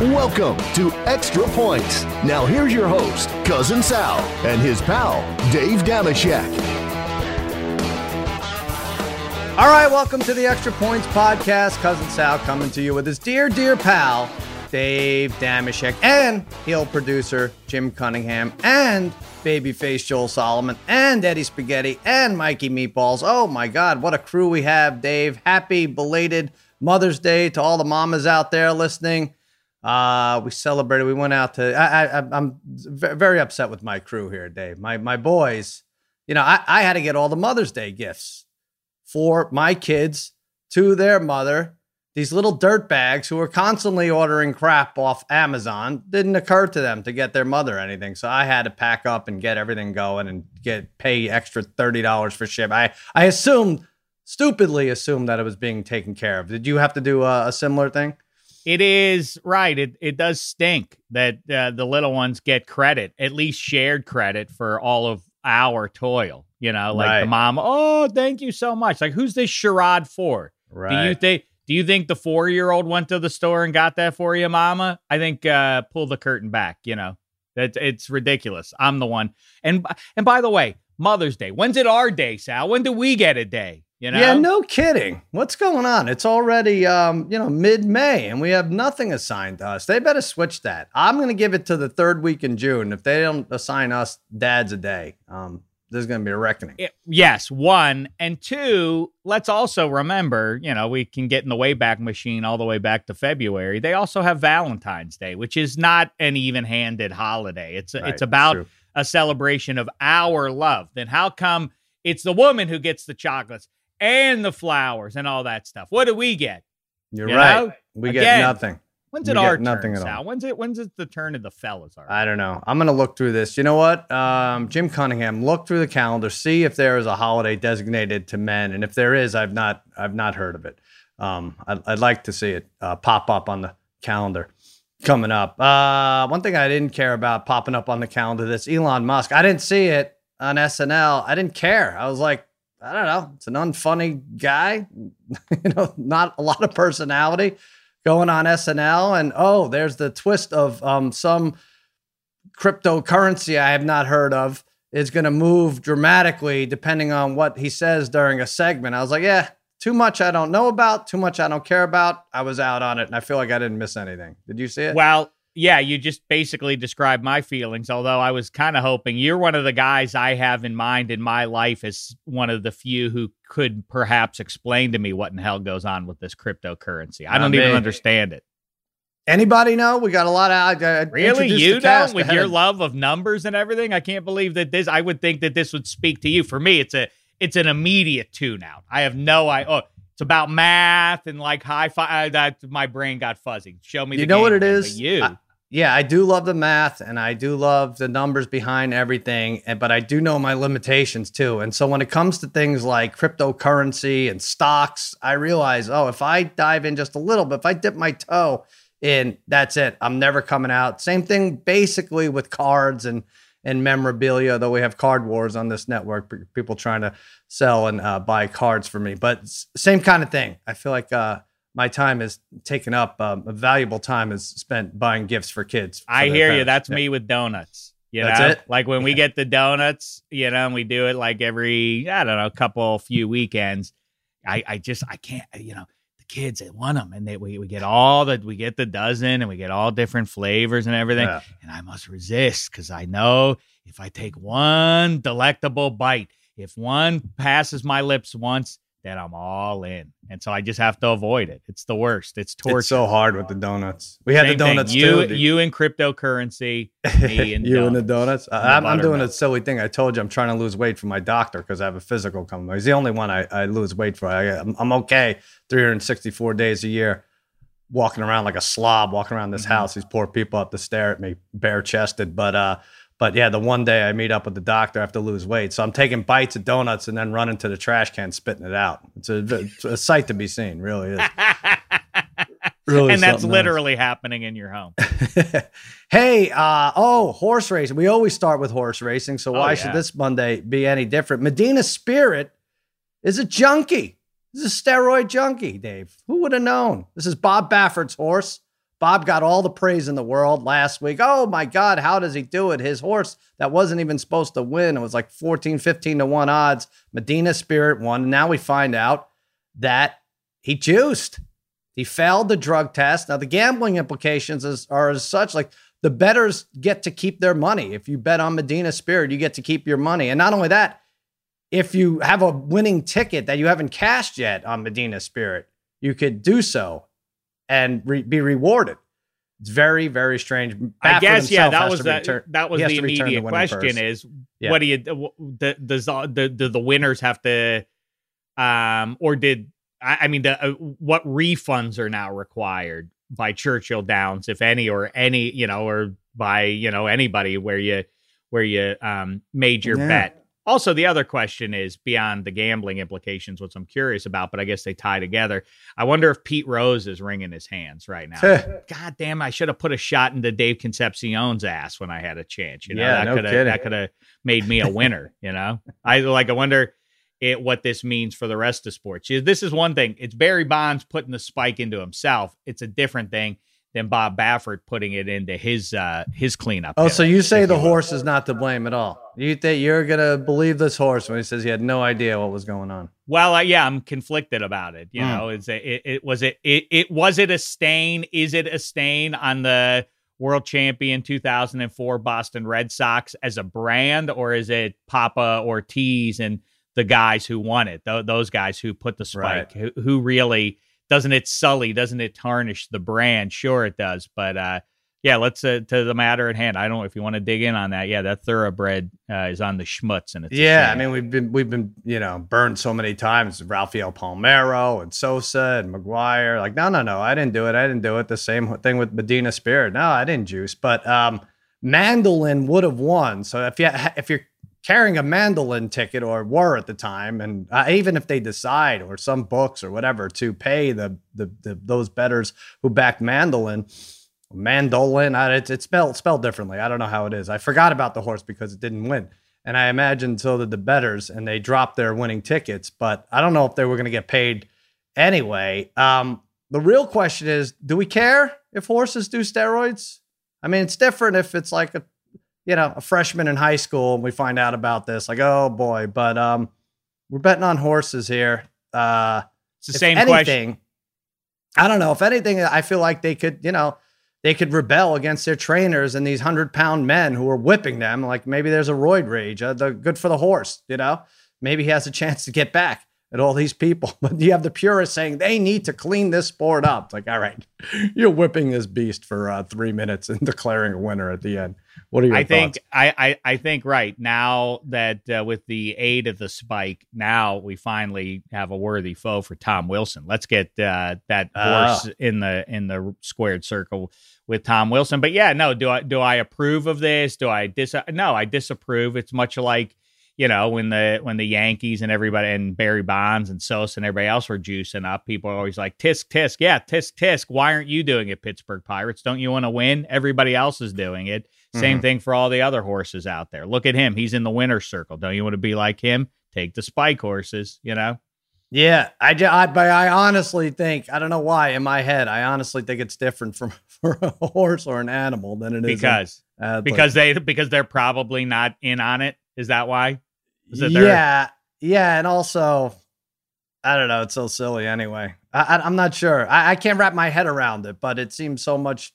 Welcome to Extra Points. Now here's your host, Cousin Sal, and his pal, Dave Dameshek. All right, welcome to the Extra Points podcast. Cousin Sal coming to you with his dear, dear pal, Dave Dameshek, and heel producer Jim Cunningham, and babyface Joel Solomon, and Eddie Spaghetti, and Mikey Meatballs. Oh my God, what a crew we have, Dave. Happy belated Mother's Day to all the mamas out there listening. Uh, we celebrated. We went out to. I, I, I'm very upset with my crew here, Dave. My my boys. You know, I, I had to get all the Mother's Day gifts for my kids to their mother. These little dirt bags who were constantly ordering crap off Amazon didn't occur to them to get their mother anything. So I had to pack up and get everything going and get pay extra thirty dollars for ship. I I assumed stupidly assumed that it was being taken care of. Did you have to do a, a similar thing? It is right. It it does stink that uh, the little ones get credit, at least shared credit for all of our toil. You know, like Right. the mom. Oh, thank you so much. Like, who's this charade for? Do you Right. think? Do you think the four year old went to the store and got that for you, Mama? I think uh, pull the curtain back. You know, that it's ridiculous. I'm the one. And and by the way, Mother's Day. When's it our day, Sal? When do we get a day? You know? Yeah, no kidding. What's going on? It's already um, you know, mid-May and we have nothing assigned to us. They better switch that. I'm going to give it to the third week in June. If they don't assign us dads a day, um, there's going to be a reckoning. it- yes, one and two. Let's also remember, you know, we can get in the Wayback Machine all the way back to February. They also have Valentine's Day, which is not an even-handed holiday. It's Right, it's about true. a celebration of our love. Then how come it's the woman who gets the chocolates and the flowers and all that stuff? What do we get? You're you right. know? We get nothing. When's it our nothing turn, at all. Sal? When's it when's it the turn of the fellas? Are I don't know. I'm going to look through this. You know what? Um, Jim Cunningham, look through the calendar, see if there is a holiday designated to men, and if there is, I've not, I've not heard of it. Um, I'd, I'd like to see it uh, pop up on the calendar coming up. Uh, one thing I didn't care about popping up on the calendar this Elon Musk. I didn't see it on SNL. I didn't care. I was like, I don't know. It's an unfunny guy. you know, not a lot of personality going on SNL. And oh, there's the twist of um, some cryptocurrency I have not heard of is going to move dramatically depending on what he says during a segment. I was like, yeah, too much I don't know about, too much I don't care about. I was out on it and I feel like I didn't miss anything. Did you see it? Well, yeah, you just basically described my feelings, although I was kind of hoping you're one of the guys I have in mind in my life as one of the few who could perhaps explain to me what in hell goes on with this cryptocurrency. I don't even understand it. Anybody know? We got a lot of. I, I Really? You don't? With ahead your love of numbers and everything? I can't believe that this I would think that this would speak to you. For me, it's a it's an immediate tune out. I have no I oh it's about math and like high uh, five. That my brain got fuzzy. Show me. You the know what it is? You. I- yeah, I do love the math and I do love the numbers behind everything, but I do know my limitations too. And so when it comes to things like cryptocurrency and stocks, I realize, oh, if I dive in just a little bit, if I dip my toe in, that's it. I'm never coming out. Same thing basically with cards and and memorabilia, though we have card wars on this network, people trying to sell and uh, buy cards for me. But same kind of thing. I feel like uh, my time is taken up. Um, a valuable time is spent buying gifts for kids. for I hear you. That's Yeah. me with donuts. You That's know, it? like when we get the donuts, you know, and we do it like every, I don't know, couple, few weekends. I, I just, I can't, you know, the kids, they want them and they, we, we get all the, we get the dozen and we get all different flavors and everything. Yeah. And I must resist because I know if I take one delectable bite, if one passes my lips once, then I'm all in. And so I just have to avoid it. It's the worst. It's torture. It's so hard with the donuts. We had Same the thing. donuts you, too. You in cryptocurrency, me and you and the donuts. And I'm, I'm doing a silly thing. I told you I'm trying to lose weight for my doctor because I have a physical coming. He's the only one I, I lose weight for. I, I'm, I'm okay 364 days a year, walking around like a slob, walking around this Mhm. house. These poor people have to stare at me bare chested. But uh, but yeah, the one day I meet up with the doctor, I have to lose weight. So I'm taking bites of donuts and then running to the trash can, spitting it out. It's a, it's a sight to be seen, really is. Really and that's something else. literally happening in your home. hey, uh, oh, horse racing. We always start with horse racing. So Oh, why yeah. should this Monday be any different? Medina Spirit is a junkie. This is a steroid junkie, Dave. Who would have known? This is Bob Baffert's horse. Bob got all the praise in the world last week. Oh my God, how does he do it? His horse that wasn't even supposed to win, it was like 14, 15 to 1 odds. Medina Spirit won. And now we find out that he juiced. He failed the drug test. Now, the gambling implications is, are as such like the betters get to keep their money. If you bet on Medina Spirit, you get to keep your money. And not only that, if you have a winning ticket that you haven't cashed yet on Medina Spirit, you could do so and re- be rewarded. It's very, very strange. I guess, yeah, that was that. Return, that was the immediate the question: purse. is yeah. what do you does the, the the winners have to, um, or did I, I mean the uh, what refunds are now required by Churchill Downs, if any, or any, you know, or by you know anybody where you where you um made your yeah. bet also, the other question is beyond the gambling implications, which I'm curious about, but I guess they tie together. I wonder if Pete Rose is wringing his hands right now. God damn, I should have put a shot into Dave Concepcion's ass when I had a chance. You know, yeah, that no could have that could have made me a winner. you know, I like. I wonder it what this means for the rest of sports. This is one thing. It's Barry Bonds putting the spike into himself. It's a different thing than Bob Baffert putting it into his uh his cleanup. Oh, so you say the horse is not to blame at all? You think you're gonna believe this horse when he says he had no idea what was going on? Well, uh, yeah, I'm conflicted about it. You mm. know, it's a, it, it was it, it it was it a stain? Is it a stain on the world champion 2004 Boston Red Sox as a brand, or is it Papa Ortiz and the guys who won it? Th- those guys who put the spike, right. who, who really doesn't it sully? Doesn't it tarnish the brand? Sure, it does. But uh, yeah, let's uh, to the matter at hand. I don't know if you want to dig in on that. Yeah, that thoroughbred uh, is on the schmutz, and it's yeah. I mean, we've been we've been you know burned so many times. Rafael Palmeiro and Sosa and McGwire. Like, no, no, no, I didn't do it. I didn't do it. The same thing with Medina Spirit. No, I didn't juice. But um, Mandaloun would have won. So if you if you're carrying a Mandaloun ticket or were at the time and uh, even if they decide or some books or whatever to pay the, the, the those betters who backed Mandaloun Mandaloun it's, it's spelled spelled differently. I don't know how it is. I forgot about the horse because it didn't win. And i imagine so did the betters and they dropped their winning tickets but i don't know if they were going to get paid anyway. Um, the real question is do we care if horses do steroids? I mean it's different if it's like a you know, a freshman in high school and we find out about this, like, oh boy, but um, we're betting on horses here. Uh, it's the same anything, question. I don't know. If anything, I feel like they could, you know, they could rebel against their trainers and these hundred pound men who are whipping them. Like maybe there's a roid rage. Uh, the good for the horse, you know. Maybe he has a chance to get back at all these people. But you have the purists saying they need to clean this sport up. It's like, all right, you're whipping this beast for uh, three minutes and declaring a winner at the end. What are your I thoughts? think I, I, I think right now that uh, with the aid of the spike, now we finally have a worthy foe for Tom Wilson. Let's get uh, that ah. horse in the in the squared circle with Tom Wilson. But yeah, no, do I do I approve of this? Do I dis? No, I disapprove. It's much like you know, when the when the Yankees and everybody and Barry Bonds and Sosa and everybody else were juicing up, people are always like, "Tisk tisk, yeah, tisk tisk. Why aren't you doing it, Pittsburgh Pirates? Don't you want to win? Everybody else is doing it. Same mm-hmm. thing for all the other horses out there. Look at him; he's in the winner's circle. Don't you want to be like him? Take the spike horses, you know." Yeah, I, I, but I honestly think I don't know why in my head I honestly think it's different from for a horse or an animal than it is because because they because they're probably not in on it. Is that why? Yeah, yeah, and also, I don't know. It's so silly anyway. I, am not sure. I, I, can't wrap my head around it, but it seems so much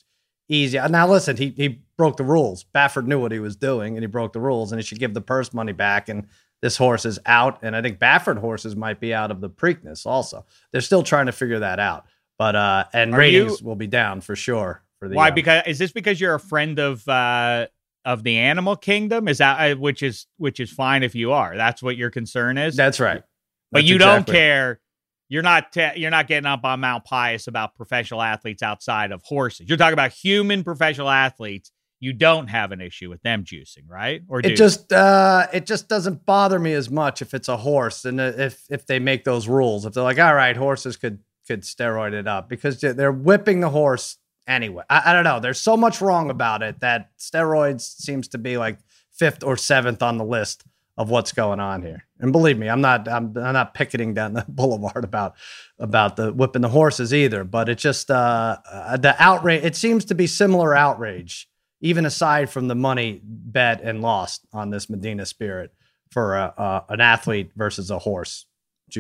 easier. Now, listen, he he broke the rules. Baffert knew what he was doing, and he broke the rules, and he should give the purse money back. And this horse is out, and I think Baffert horses might be out of the Preakness also. They're still trying to figure that out, but uh, and Are ratings you, will be down for sure. For the why? Um, because is this because you're a friend of uh of the animal kingdom? Is that uh, which is which is fine if you are. That's what your concern is? That's right. But you exactly. don't care. You're not te- you're not getting up on mount pius about professional athletes outside of horses. You're talking about human professional athletes. You don't have an issue with them juicing right? Or it just uh it just doesn't bother me as much if it's a horse and if if they make those rules. If they're like all right horses could could steroid it up because they're whipping the horse anyway. I, I, don't know. There's so much wrong about it that steroids seems to be like fifth or seventh on the list of what's going on here. And believe me, I'm not I'm, I'm not picketing down the boulevard about about the whipping the horses either. But it's just uh, uh, the outrage. It seems to be similar outrage, even aside from the money bet and lost on this Medina Spirit for a, uh, an athlete versus a horse.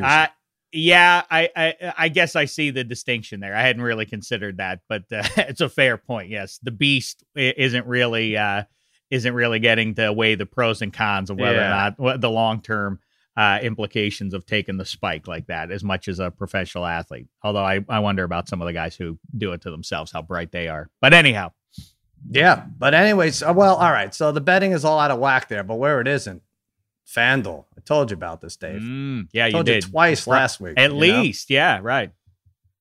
Uh, yeah, I, I I guess I see the distinction there. I hadn't really considered that, but uh, it's a fair point. Yes, the beast isn't really uh, isn't really getting to weigh the pros and cons of whether yeah. or not what the long term uh, implications of taking the spike like that as much as a professional athlete. Although I, I wonder about some of the guys who do it to themselves, how bright they are. But anyhow. Yeah. But, anyways, uh, well, all right. So the betting is all out of whack there, but where it isn't, FanDuel. Told you about this, Dave. Mm, yeah, you did. You twice last week. At least. Know? Yeah, right.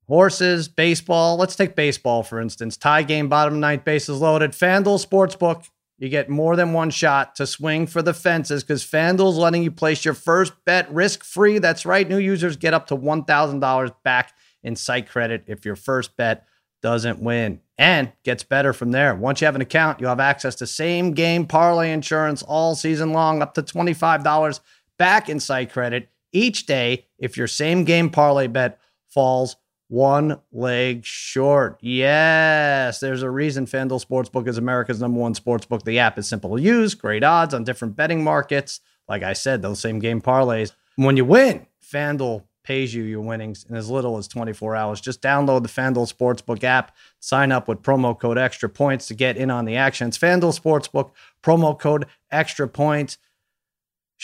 Horses, baseball. Let's take baseball, for instance. Tie game, bottom ninth, bases loaded. FanDuel Sportsbook you get more than one shot to swing for the fences because FanDuel's letting you place your first bet risk free. That's right. New users get up to $1,000 back in site credit if your first bet doesn't win and gets better from there. Once you have an account, you'll have access to same game parlay insurance all season long, up to $25 back in site credit each day if your same game parlay bet falls one leg short. Yes, there's a reason FanDuel Sportsbook is America's number one sportsbook. The app is simple to use, great odds on different betting markets. Like I said, those same game parlays. When you win, FanDuel pays you your winnings in as little as 24 hours. Just download the FanDuel Sportsbook app, sign up with promo code extra points to get in on the action. It's FanDuel Sportsbook, promo code extra points.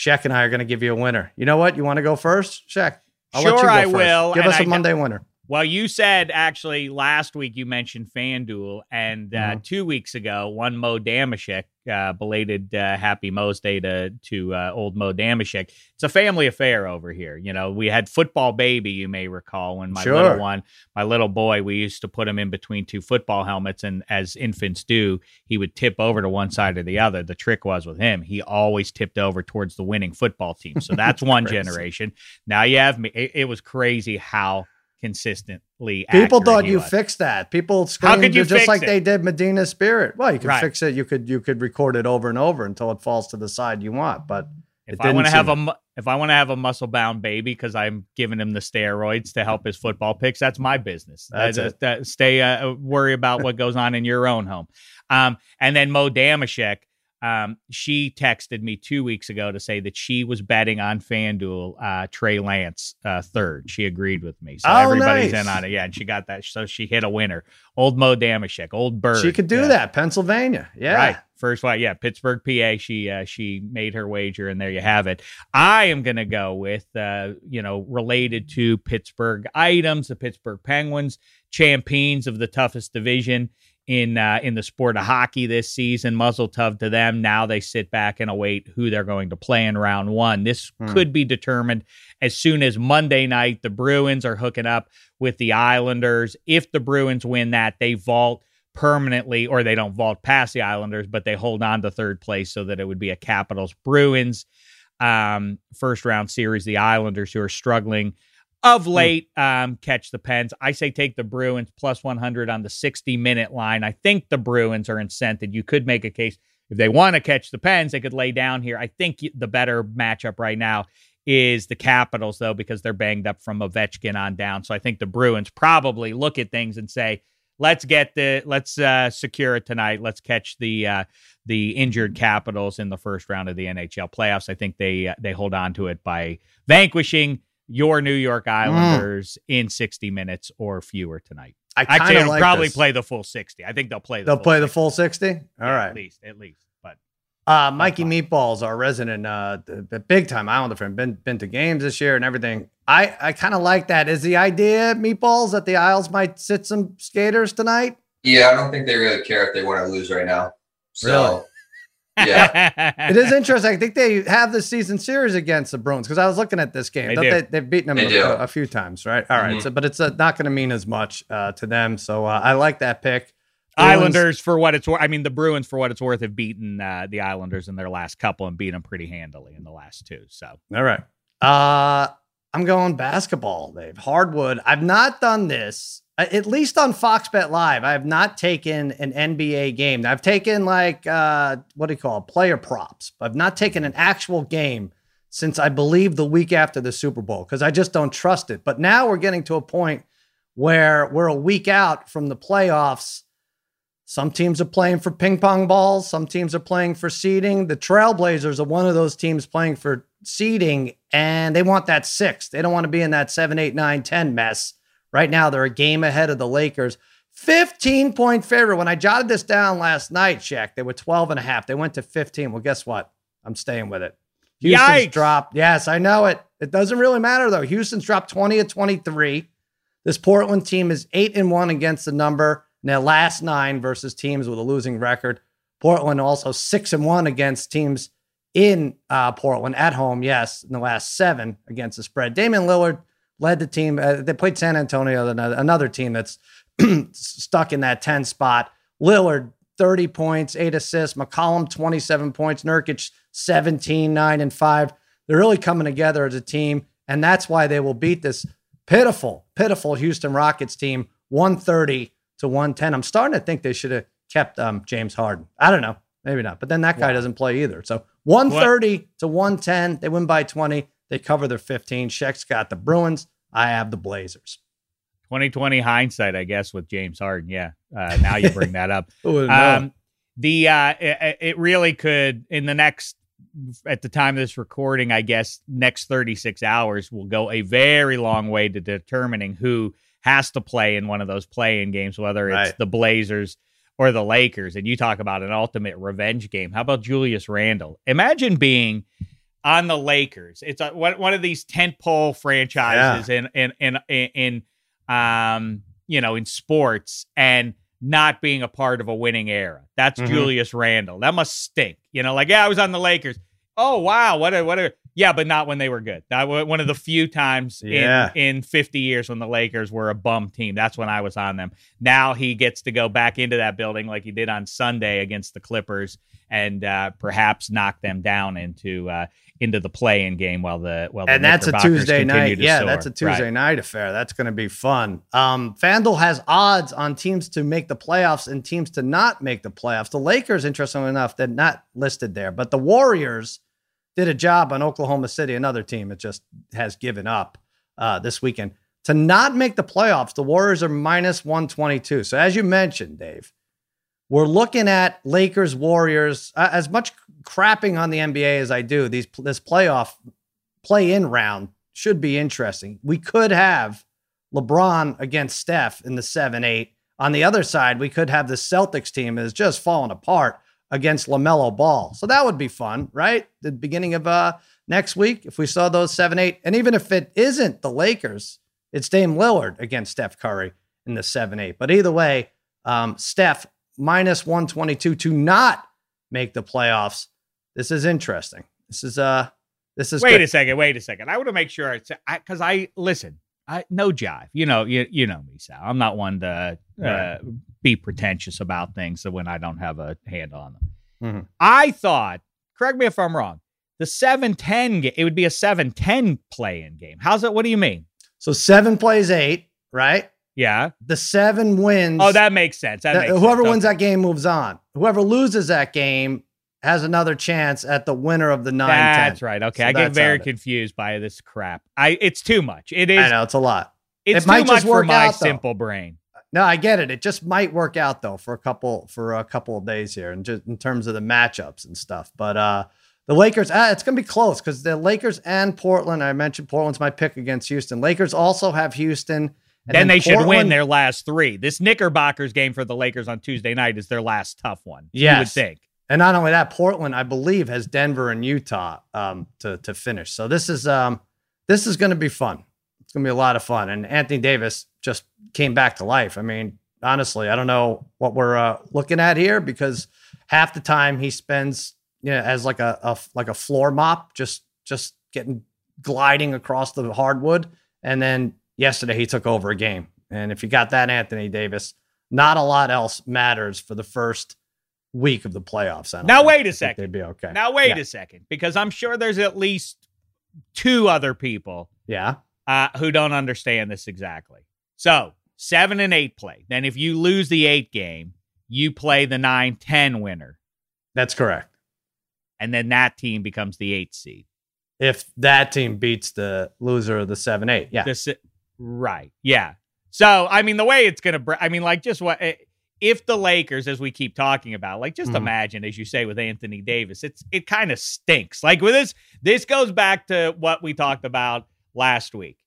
Shaq and I are going to give you a winner. You know what? You want to go first? Shaq, I'll sure, I first. will. Give us a I Monday winner. Well, you said actually last week you mentioned FanDuel, and uh, mm-hmm. two weeks ago, one Mo Dameshek, uh, belated uh, Happy Mo's Day to to uh, old Mo Dameshek. It's a family affair over here. You know, we had football baby. You may recall when my sure. little one, my little boy, we used to put him in between two football helmets, and as infants do, he would tip over to one side or the other. The trick was with him, he always tipped over towards the winning football team. So that's one generation. Now you have me. It, it was crazy how consistently. People thought you was. fixed that. People screamed How could you just like it? they did Medina Spirit. Well, you could right. fix it. You could you could record it over and over until it falls to the side you want. But if I want to have a if I want to have a muscle bound baby because I'm giving him the steroids to help his football picks, that's my business. That's uh, it. stay uh, worry about what goes on in your own home. Um, and then Mo Dameshek um, she texted me two weeks ago to say that she was betting on FanDuel uh, Trey Lance uh, third. She agreed with me, so oh, everybody's nice. in on it. Yeah, and she got that, so she hit a winner. Old Mo Dameshek, old bird. She could do that. Pennsylvania, yeah, right. First one, yeah, Pittsburgh, PA. She uh, she made her wager, and there you have it. I am gonna go with uh, you know related to Pittsburgh items, the Pittsburgh Penguins, champions of the toughest division in uh, in the sport of hockey this season. Muzzle tub to them. Now they sit back and await who they're going to play in round one. This hmm. could be determined as soon as Monday night. The Bruins are hooking up with the Islanders. If the Bruins win that, they vault permanently, or they don't vault past the Islanders, but they hold on to third place so that it would be a Capitals Bruins um, first round series. The Islanders who are struggling of hmm. late um, catch the Pens. I say take the Bruins plus 100 on the 60 minute line. I think the Bruins are incented. You could make a case if they want to catch the Pens, they could lay down here. I think the better matchup right now is the Capitals, though, because they're banged up from Ovechkin on down. So I think the Bruins probably look at things and say, let's get the let's uh, secure it tonight. Let's catch the uh, the injured Capitals in the first round of the NHL playoffs. I think they uh, they hold on to it by vanquishing your New York mm. Islanders mm. in 60 minutes or fewer tonight. I Actually, it'll like probably this. play the full 60. I think they'll play the They'll play 60. the full 60? All yeah, right, At least, at least. But uh, Mikey Meatballs, our resident uh the big time Islander fan, been been to games this year and everything. I I kind of like that. Is the idea, Meatballs, that the Isles might sit some skaters tonight? Yeah, I don't think they really care if they want to lose right now. So really? Yeah, it is interesting. I think they have the season series against the Bruins because I was looking at this game. They do. They, have beaten them a, a, few times, right? All right, mm-hmm. so but it's uh, not going to mean as much uh, to them. So uh, I like that pick. Bruins. Islanders for what it's worth. I mean, the Bruins for what it's worth have beaten uh, the Islanders in their last couple and beat them pretty handily in the last two. So all right, uh, I'm going basketball, Dave. Hardwood. I've not done this uh, at least on Fox Bet Live, I have not taken an NBA game. I've taken like uh, what do you call it? player props. I've not taken an actual game since I believe the week after the Super Bowl because I just don't trust it. But now we're getting to a point where we're a week out from the playoffs. Some teams are playing for ping pong balls. Some teams are playing for seeding. The Trailblazers are one of those teams playing for seeding, and they want that six. They don't want to be in that seven, eight, nine, 10 mess. Right now, they're a game ahead of the Lakers. 15 point favorite. When I jotted this down last night, Shaq, they were 12 and a half. They went to 15. Well, guess what? I'm staying with it. Houston's Yikes. dropped. Yes, I know it. It doesn't really matter though. Houston's dropped 20 of 23. This Portland team is eight and one against the number in their last nine versus teams with a losing record. Portland also six and one against teams in uh, Portland at home. Yes, in the last seven against the spread. Damian Lillard led the team. Uh, they played San Antonio, another, another team that's stuck in that 10 spot. Lillard, 30 points, eight assists. McCollum, 27 points. Nurkic, 17, 9, and 5. They're really coming together as a team, and that's why they will beat this pitiful, pitiful Houston Rockets team 130 to 110. I'm starting to think they should have kept um, James Harden. I don't know. Maybe not. But then that guy wow. doesn't play either. So 130 what? to 110. They win by 20. They cover their 15. Sheck's got the Bruins. I have the Blazers. 2020 hindsight, I guess, with James Harden. Yeah. Uh, now you bring that up. um, the uh, it, it, really could in the next at the time of this recording, I guess next 36 hours will go a very long way to determining who has to play in one of those play-in games, whether it's right. the Blazers or the Lakers. And you talk about an ultimate revenge game. How about Julius Randle? Imagine being on the Lakers. It's a, one of these tentpole franchises yeah. in, in in in um you know in sports and not being a part of a winning era. That's mm-hmm. Julius Randle. That must stink. You know, like yeah, I was on the Lakers. Oh wow, what a what a yeah, but not when they were good. That was one of the few times yeah. in in 50 years when the Lakers were a bum team. That's when I was on them. Now he gets to go back into that building like he did on Sunday against the Clippers and uh, perhaps knock them down into uh, into the play-in game while the while the and that's a Tuesday night. Yeah, soar. that's a Tuesday right. night affair. That's going to be fun. Um, FanDuel has odds on teams to make the playoffs and teams to not make the playoffs. The Lakers, interestingly enough, they're not listed there, but the Warriors did a job on Oklahoma City, another team that just has given up uh, this weekend. To not make the playoffs, the Warriors are minus 122. So, as you mentioned, Dave, we're looking at Lakers Warriors uh, as much crapping on the NBA as I do. These this playoff play in round should be interesting. We could have LeBron against Steph in the 7 8. On the other side, we could have the Celtics team is just falling apart against LaMelo Ball. So that would be fun, right? The beginning of uh, next week, if we saw those 7 8. And even if it isn't the Lakers, it's Dame Lillard against Steph Curry in the 7 8. But either way, um, Steph minus 122 to not make the playoffs. This is interesting. This is uh this is Wait good. a second, wait a second. I want to make sure it's cuz I, I, listen, I no jive. You know, you you know me, Sal. I'm not one to uh, right. Be pretentious about things when I don't have a hand on them. Mm-hmm. I thought, correct me if I'm wrong, the 7-10 game, it would be a 7-10 play-in game. How's it? What do you mean? So 7 plays 8, right? Yeah. The seven wins. Oh, that makes sense. That makes whoever sense. wins okay. that game moves on. Whoever loses that game has another chance at the winner of the nine. That's 10. right. Okay, so I get very confused by this crap. I it's too much. It is. I know it's a lot. It's it might too much for my out, simple brain. No, I get it. It just might work out though for a couple for a couple of days here, and just in terms of the matchups and stuff. But uh the Lakers, ah, it's going to be close because the Lakers and Portland. I mentioned Portland's my pick against Houston. Lakers also have Houston and then, then they Portland, should win their last three. This Knickerbockers game for the Lakers on Tuesday night is their last tough one. Yes. You would think. And not only that, Portland, I believe, has Denver and Utah um, to to finish. So this is um, this is going to be fun. It's going to be a lot of fun. And Anthony Davis just came back to life. I mean, honestly, I don't know what we're uh, looking at here because half the time he spends, you know, as like a, a like a floor mop, just just getting gliding across the hardwood, and then yesterday he took over a game. And if you got that Anthony Davis, not a lot else matters for the first week of the playoffs. Now wait a second. They'd be okay. Now wait yeah. a second, because I'm sure there's at least two other people. Yeah. Uh, who don't understand this exactly. So seven and eight play. Then if you lose the eight game, you play the nine ten winner, That's correct. and then that team becomes the eight seed. If that team beats the loser of the seven eight, yeah, The right. Yeah. So, I mean, the way it's going to, br- I mean, like, just what, eh, if the Lakers, as we keep talking about, like, just Mhm. imagine, as you say, with Anthony Davis, it's, it kind of stinks. Like, with this, this goes back to what we talked about last week.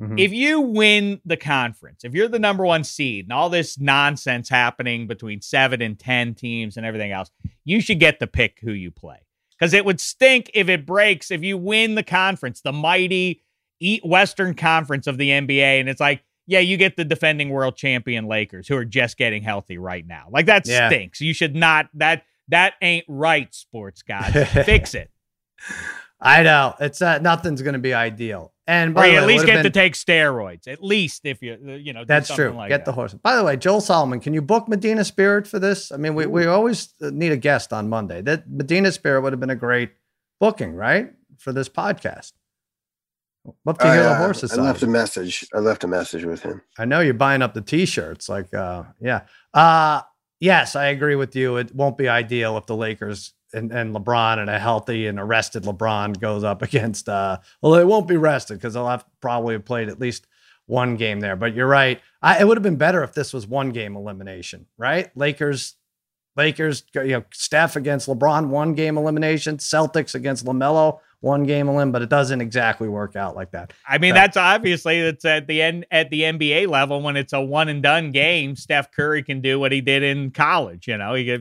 Mhm. If you win the conference, if you're the number one seed and all this nonsense happening between seven and 10 teams and everything else, you should get to pick who you play. Because it would stink if it breaks if you win the conference, the mighty Eat Western Conference of the NBA, and it's like, yeah, you get the defending world champion Lakers who are just getting healthy right now. Like that Yeah. stinks. You should not that that ain't right, sports god. Fix it. I know it's uh, nothing's going to be ideal. And Or you the at way, least would've get to take steroids. At least if you uh, you know do That's something true. Like Get the horse. By the way, Joel Solomon, can you book Medina Spirit for this? I mean, we, we always uh, need a guest on Monday. That Medina Spirit would have been a great booking, right, for this podcast. Love to I, hear the uh, horses. I left a message. I left a message with him. I know you're buying up the t-shirts. Like, uh, yeah. Uh, yes, I agree with you. It won't be ideal if the Lakers and, and LeBron and a healthy and arrested LeBron goes up against, uh, well, they won't be rested because they'll have probably have played at least one game there. But you're right. I, it would have been better if this was one game elimination, right? Lakers, Lakers, you know, Steph against LeBron, one game elimination. Celtics against LaMelo, one game elim. But it doesn't exactly work out like that. I mean, that's obviously it's at the end at the NBA level when it's a one and done game. Steph Curry can do what he did in college. You know, he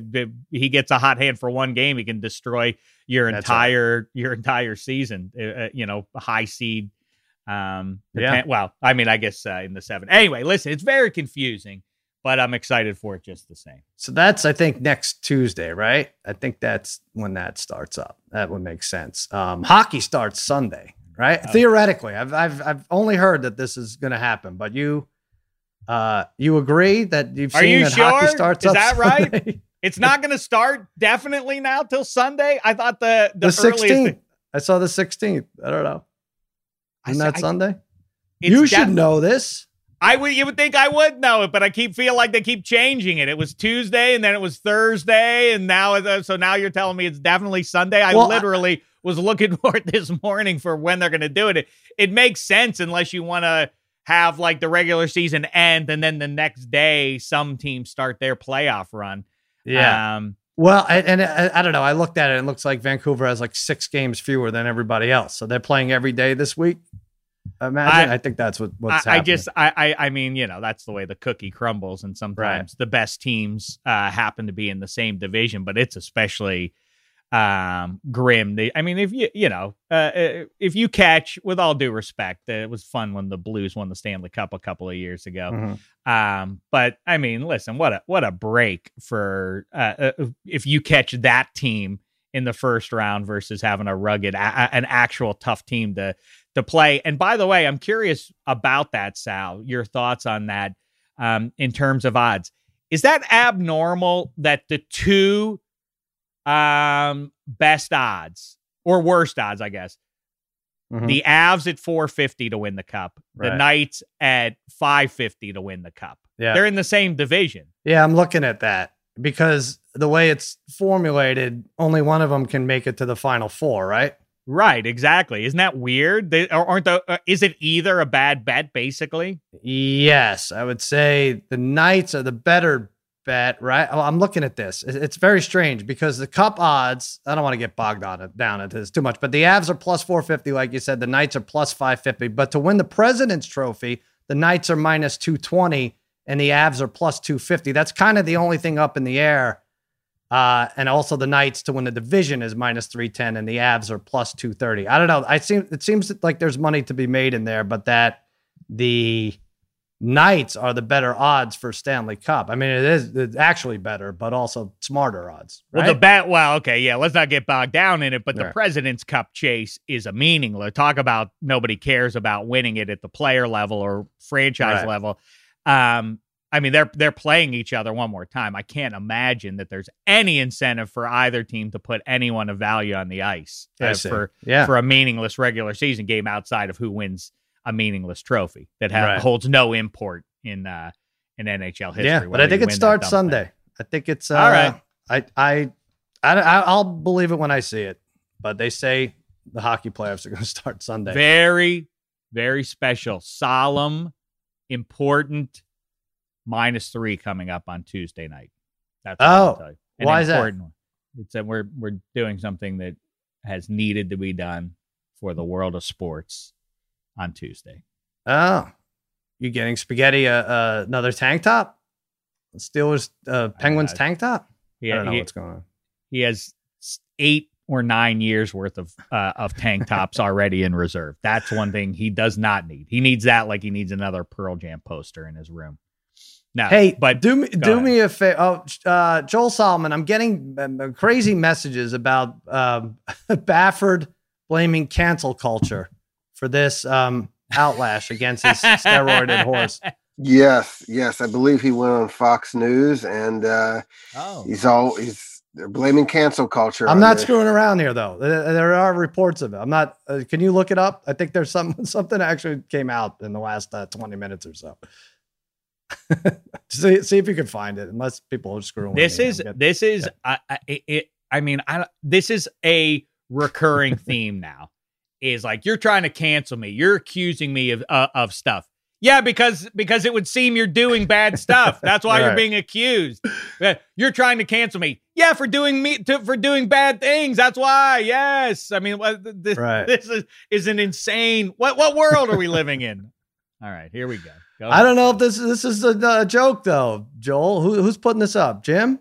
he gets a hot hand for one game, he can destroy your That's right. entire your entire season. Uh, uh, you know, high seed. Um, Yeah. Well, I mean, I guess uh, in the seven. Anyway, listen, it's very confusing, but I'm excited for it just the same. So that's I think next Tuesday, right? I think that's when that starts up. That would make sense. Um, hockey starts Sunday, right? Oh. Theoretically, I've I've I've only heard that this is going to happen, but you uh you agree that you've Are seen you that hockey starts Is up that right? Sunday? It's not going to start definitely now till Sunday. I thought the the, the earliest- 16th. I saw the 16th. I don't know. Isn't saw- that I- Sunday? You def- should know this. I would you would think I would know it, but I keep feel like they keep changing it. It was Tuesday and then it was Thursday and now uh, so now you're telling me it's definitely Sunday. I Well, I- literally was looking for it this morning for when they're going to do it. it. It makes sense unless you want to have like the regular season end and then the next day some teams start their playoff run. Yeah. Um Well, I- and I, I don't know. I looked at it. and It looks like Vancouver has like six games fewer than everybody else. So they're playing every day this week. Imagine. I, I- think that's what I, what's I happening. just I, I I mean, you know, that's the way the cookie crumbles and sometimes the best teams uh happen to be in the same division, but it's especially um grim. They, I mean, if you you know, uh, uh, if you catch with all due respect, it was fun when the Blues won the Stanley Cup a couple of years ago. Mhm. Um, but I mean, listen, what a what a break for uh, uh, if you catch that team in the first round versus having a rugged, a- an actual tough team to to play. And by the way, I'm curious about that, Sal. Your thoughts on that um, in terms of odds? Is that abnormal that the two um, best odds or worst odds, I guess, Mhm. the Avs at 450 to win the cup, the Knights at 550 to win the cup. Yeah. They're in the same division. Yeah, I'm looking at that because the way it's formulated, only one of them can make it to the final four, right? Right, exactly. Isn't that weird? They aren't the uh, is it either a bad bet basically? Yes, I would say the Knights are the better bet, right? Oh, I'm looking at this. It's very strange because the cup odds, I don't want to get bogged on it down into this too much, but the Avs are plus 450, like you said. The Knights are plus 550. But to win the President's Trophy, the Knights are minus 220 and the Avs are plus 250. That's kind of the only thing up in the air. Uh, and also the Knights to win the division is minus 310 and the Avs are plus 230. I don't know. I seem it seems like there's money to be made in there, but that the Knights are the better odds for Stanley Cup. I mean, it is it's actually better, but also smarter odds. Well, the bat. Well, okay, yeah. Let's not get bogged down in it. But the Right. President's Cup chase is a meaningless. Talk about nobody cares about winning it at the player level or franchise Right. level. Um, I mean, they're they're playing each other one more time. I can't imagine that there's any incentive for either team to put anyone of value on the ice I uh, for yeah, for a meaningless regular season game outside of who wins a meaningless trophy that ha- Right. holds no import in uh in NHL history. Yeah, but I think it starts Sunday. thing. I think it's uh, All right. I, I, I, I'll believe it when I see it. But they say the hockey playoffs are going to start Sunday. Very, very special, solemn, important minus three coming up on Tuesday night. That's what Oh, tell you. An why is that? one. It's that we're we're doing something that has needed to be done for the world of sports on Tuesday. Oh, you getting spaghetti? Uh, uh, another tank top? Steelers, uh, Penguins tank top? He, I don't know he, what's going on. he has eight or nine years worth of uh, of tank tops already in reserve. That's one thing he does not need. He needs that like he needs another Pearl Jam poster in his room. No, Hey, but do me do ahead. me a favor. Oh, uh, Joel Solomon, I'm getting um, crazy messages about um, Baffert blaming cancel culture for this um, outlash against his steroided horse. Yes, yes, I believe he went on Fox News, and uh, oh, he's all he's they're blaming cancel culture. I'm not this. screwing around here, though. There, there are reports of it. I'm not. Uh, can you look it up? I think there's some something actually came out in the last uh, 20 minutes or so. see, see if you can find it. Unless people are screwing. this with is this is I I, it, it, I mean I this is a recurring theme now. Is like you're trying to cancel me. You're accusing me of uh, of stuff. Yeah, because because it would seem you're doing bad stuff. That's why you're being accused. You're trying to cancel me. Yeah, for doing me to, for doing bad things. That's why. Yes, I mean what this, Right. this is is an insane. What what world are we living in? All right, here we go. Go I don't know if this this is a, a joke though, Joel. Who, who's putting this up? Jim.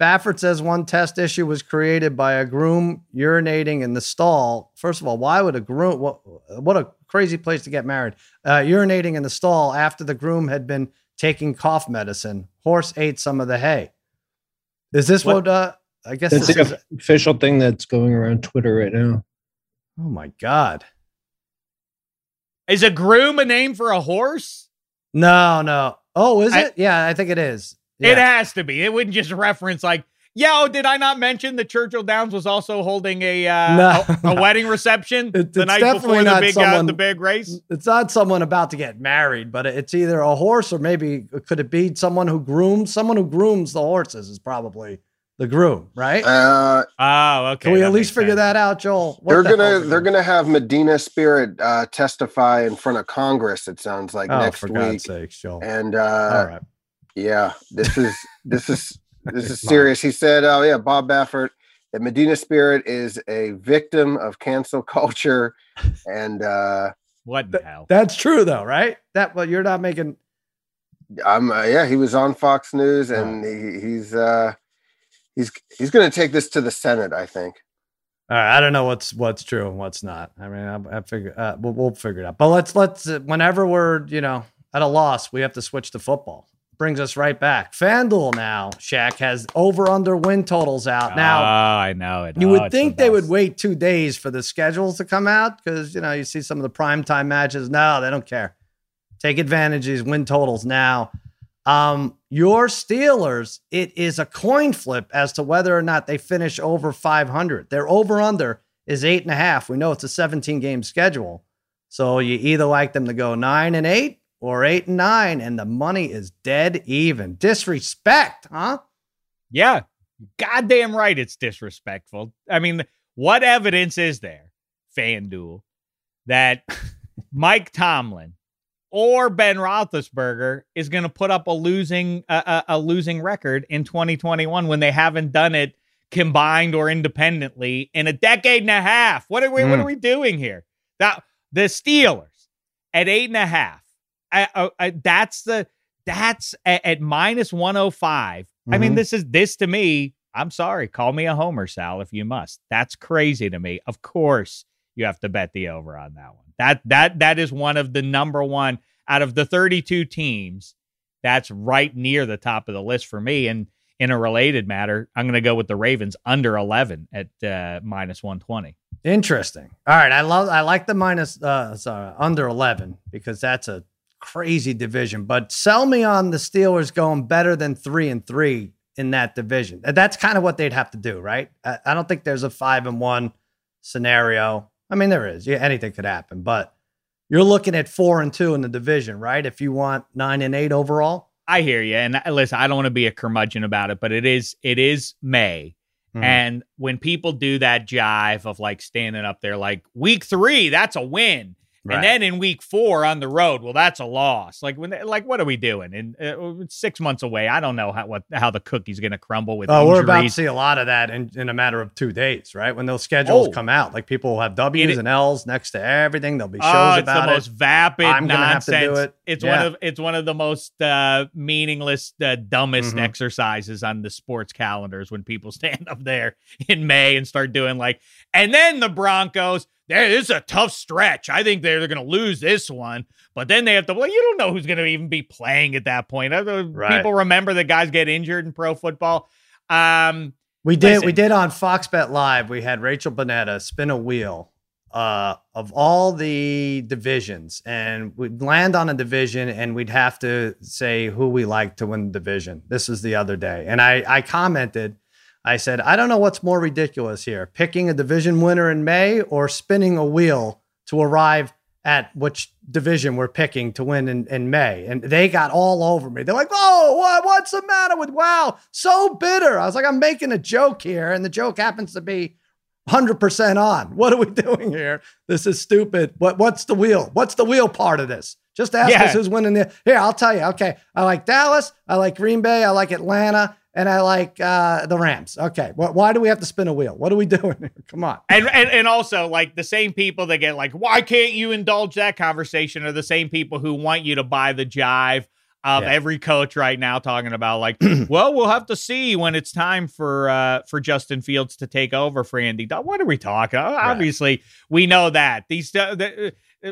Baffert says one test issue was created by a groom urinating in the stall. First of all, why would a groom? What, what a crazy place to get married. Uh, urinating in the stall after the groom had been taking cough medicine. Horse ate some of the hay. Is this what? What- uh, I guess That's this the is. official thing that's going around Twitter right now. Oh my god! Is a groom a name for a horse? No, no. Oh, is I- it? yeah, I think it is. It has to be. It wouldn't just reference like, yeah, oh, did I not mention that Churchill Downs was also holding a uh, No, a, a no. wedding reception It- the it's night before the big someone- uh, the big race? it's not someone about to get married, but it's either a horse or maybe could it be someone who grooms? Someone who grooms the horses is probably the groom, right? Uh, Oh, okay. Can we that at least makes figure sense. that out, Joel? What they're the gonna hell's they're gonna have Medina Spirit uh, testify in front of Congress. It sounds like Oh, next for week, God's sakes, Joel! and uh, right. yeah, this is this is this is serious. He said, "Oh yeah, Bob Baffert." That Medina Spirit is a victim of cancel culture, and uh, What the hell? That's true, though, right? That well, you're not making. I'm uh, yeah, he was on Fox News, and he, he's uh, he's he's going to take this to the Senate, I think. All right, I don't know what's what's true and what's not. I mean, I, I figure uh, we'll, we'll figure it out. But let's let's uh, whenever we're you know at a loss, we have to switch to football. Brings us right back. FanDuel now, Shaq has over under win totals out now. oh, I know it. You Oh, would it's the think they would wait two days for the schedules to come out because you know you see some of the primetime matches. No, they don't care. Take advantage of these win totals now. Um, your Steelers, it is a coin flip as to whether or not they finish over 500. Their over under is eight and a half. We know it's a 17 game schedule, so you either like them to go nine and eight or eight and nine, and the money is dead even. Disrespect, huh? Yeah, goddamn right. It's disrespectful. I mean, what evidence is there, FanDuel, that Mike Tomlin or Ben Roethlisberger is going to put up a losing a, losing record in 2021 when they haven't done it combined or independently in a decade and a half? What are we What Mm. are we doing here? That the Steelers at eight and a half. I, I, I, that's the that's at, at minus 105. I mean, Mhm. this is this to me. I'm sorry. Call me a homer, Sal, if you must. That's crazy to me. Of course, you have to bet the over on that one. That that that is one of the number one out of the 32 teams. That's right near the top of the list for me. And in a related matter, I'm going to go with the Ravens under 11 at uh, minus 120. Interesting. All right, I love. I like the minus. Uh, sorry, under eleven because that's a crazy division. But sell me on the Steelers going better than three and three in that division. That's kind of what they'd have to do, right? I, I don't think there's a five and one scenario. I mean, there is. Yeah, anything could happen, but you're looking at four and two in the division, right? If you want nine and eight overall. I hear you. And uh, listen, I don't want to be a curmudgeon about it, but it is it is May. Mhm. And when people do that jive of like standing up there like week 3, that's a win. Right. And then in week 4 on the road, well that's a loss. Like when they- like what are we doing? And uh, 6 months away. I don't know how what how the cookie's going to crumble with Oh, we're about to see a lot of that in, in a matter of two days, right? When those schedules Oh. come out, like people will have W's It- and L's next to everything. There'll be shows Oh, it's about the it. most vapid I'm gonna have to nonsense. do it. It's Yeah. one of it's one of the most uh, meaningless, uh, dumbest Mhm. exercises on the sports calendars when people stand up there in May and start doing like, and then the Broncos. There this is a tough stretch. I think they're, going to lose this one, but then they have to. Well, you don't know who's going to even be playing at that point. Right. People remember that guys get injured in pro football. Um, We did. Listen. We did on Fox Bet Live. We had Rachel Bonnetta spin a wheel uh, of all the divisions, and we'd land on a division, and we'd have to say who we like to win the division. This was the other day, and I, I commented. I said, I don't know what's more ridiculous here: picking a division winner in May or spinning a wheel to arrive at which division we're picking to win in, in May. And they got all over me. They're like, oh, what, what's the matter with wow? So bitter. I was like, I'm making a joke here. And the joke happens to be 100% on. What are we doing here? This is stupid. What, what's the wheel? What's the wheel part of this? Just ask Yeah. us who's winning the. Here, I'll tell you. Okay. I like Dallas. I like Green Bay. I like Atlanta. And I like uh, the Rams. Okay. Wh- why do we have to spin a wheel? What are we doing here? Come on. and, and and also like the same people that get like why can't you indulge that conversation are the same people who want you to buy the jive of Yeah. every coach right now talking about like well we'll have to see when it's time for uh for Justin Fields to take over for Andy what are we talking obviously we know that these uh, the, uh,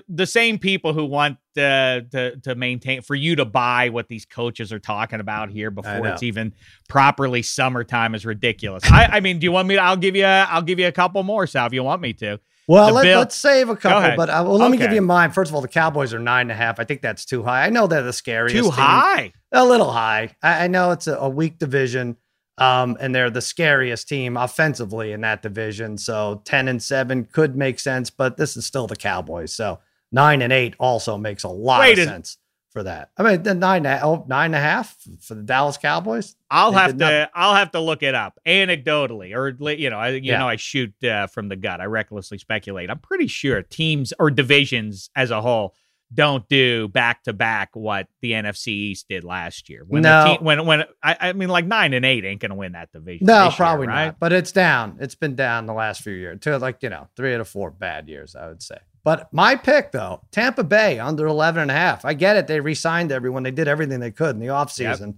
the same people who want uh, to to maintain for you to buy what these coaches are talking about here before it's even properly summertime is ridiculous. I, I mean, do you want me? To, I'll give you. I'll give you a couple more, Sal, if you want me to. Well, let, us save a couple, but uh, well, let me give Okay. you mine. First of all, the Cowboys are nine and a half. I think that's too high. I know they're the scariest. Too team. high. A little high. I, I know it's a, a weak division, um, and they're the scariest team offensively in that division. So ten and seven could make sense, but this is still the Cowboys. So nine and eight also makes a lot Wait, of sense for that. I mean, the nine, oh, nine and a half for the Dallas Cowboys. I'll have to. nothing. I'll have to look it up anecdotally, or you know, I you Yeah. know, I shoot uh, from the gut. I recklessly speculate. I'm pretty sure teams or divisions as a whole don't do back to back what the NFC East did last year. When the No. team, when when I, I mean, like nine and eight ain't to win that division. No, this year, probably right? not. But it's down. It's been down the last few years to like, you know, three out of four bad years, I would say. But my pick, though, Tampa Bay under 11 and a half. I get it. They re signed everyone. They did everything they could in the offseason.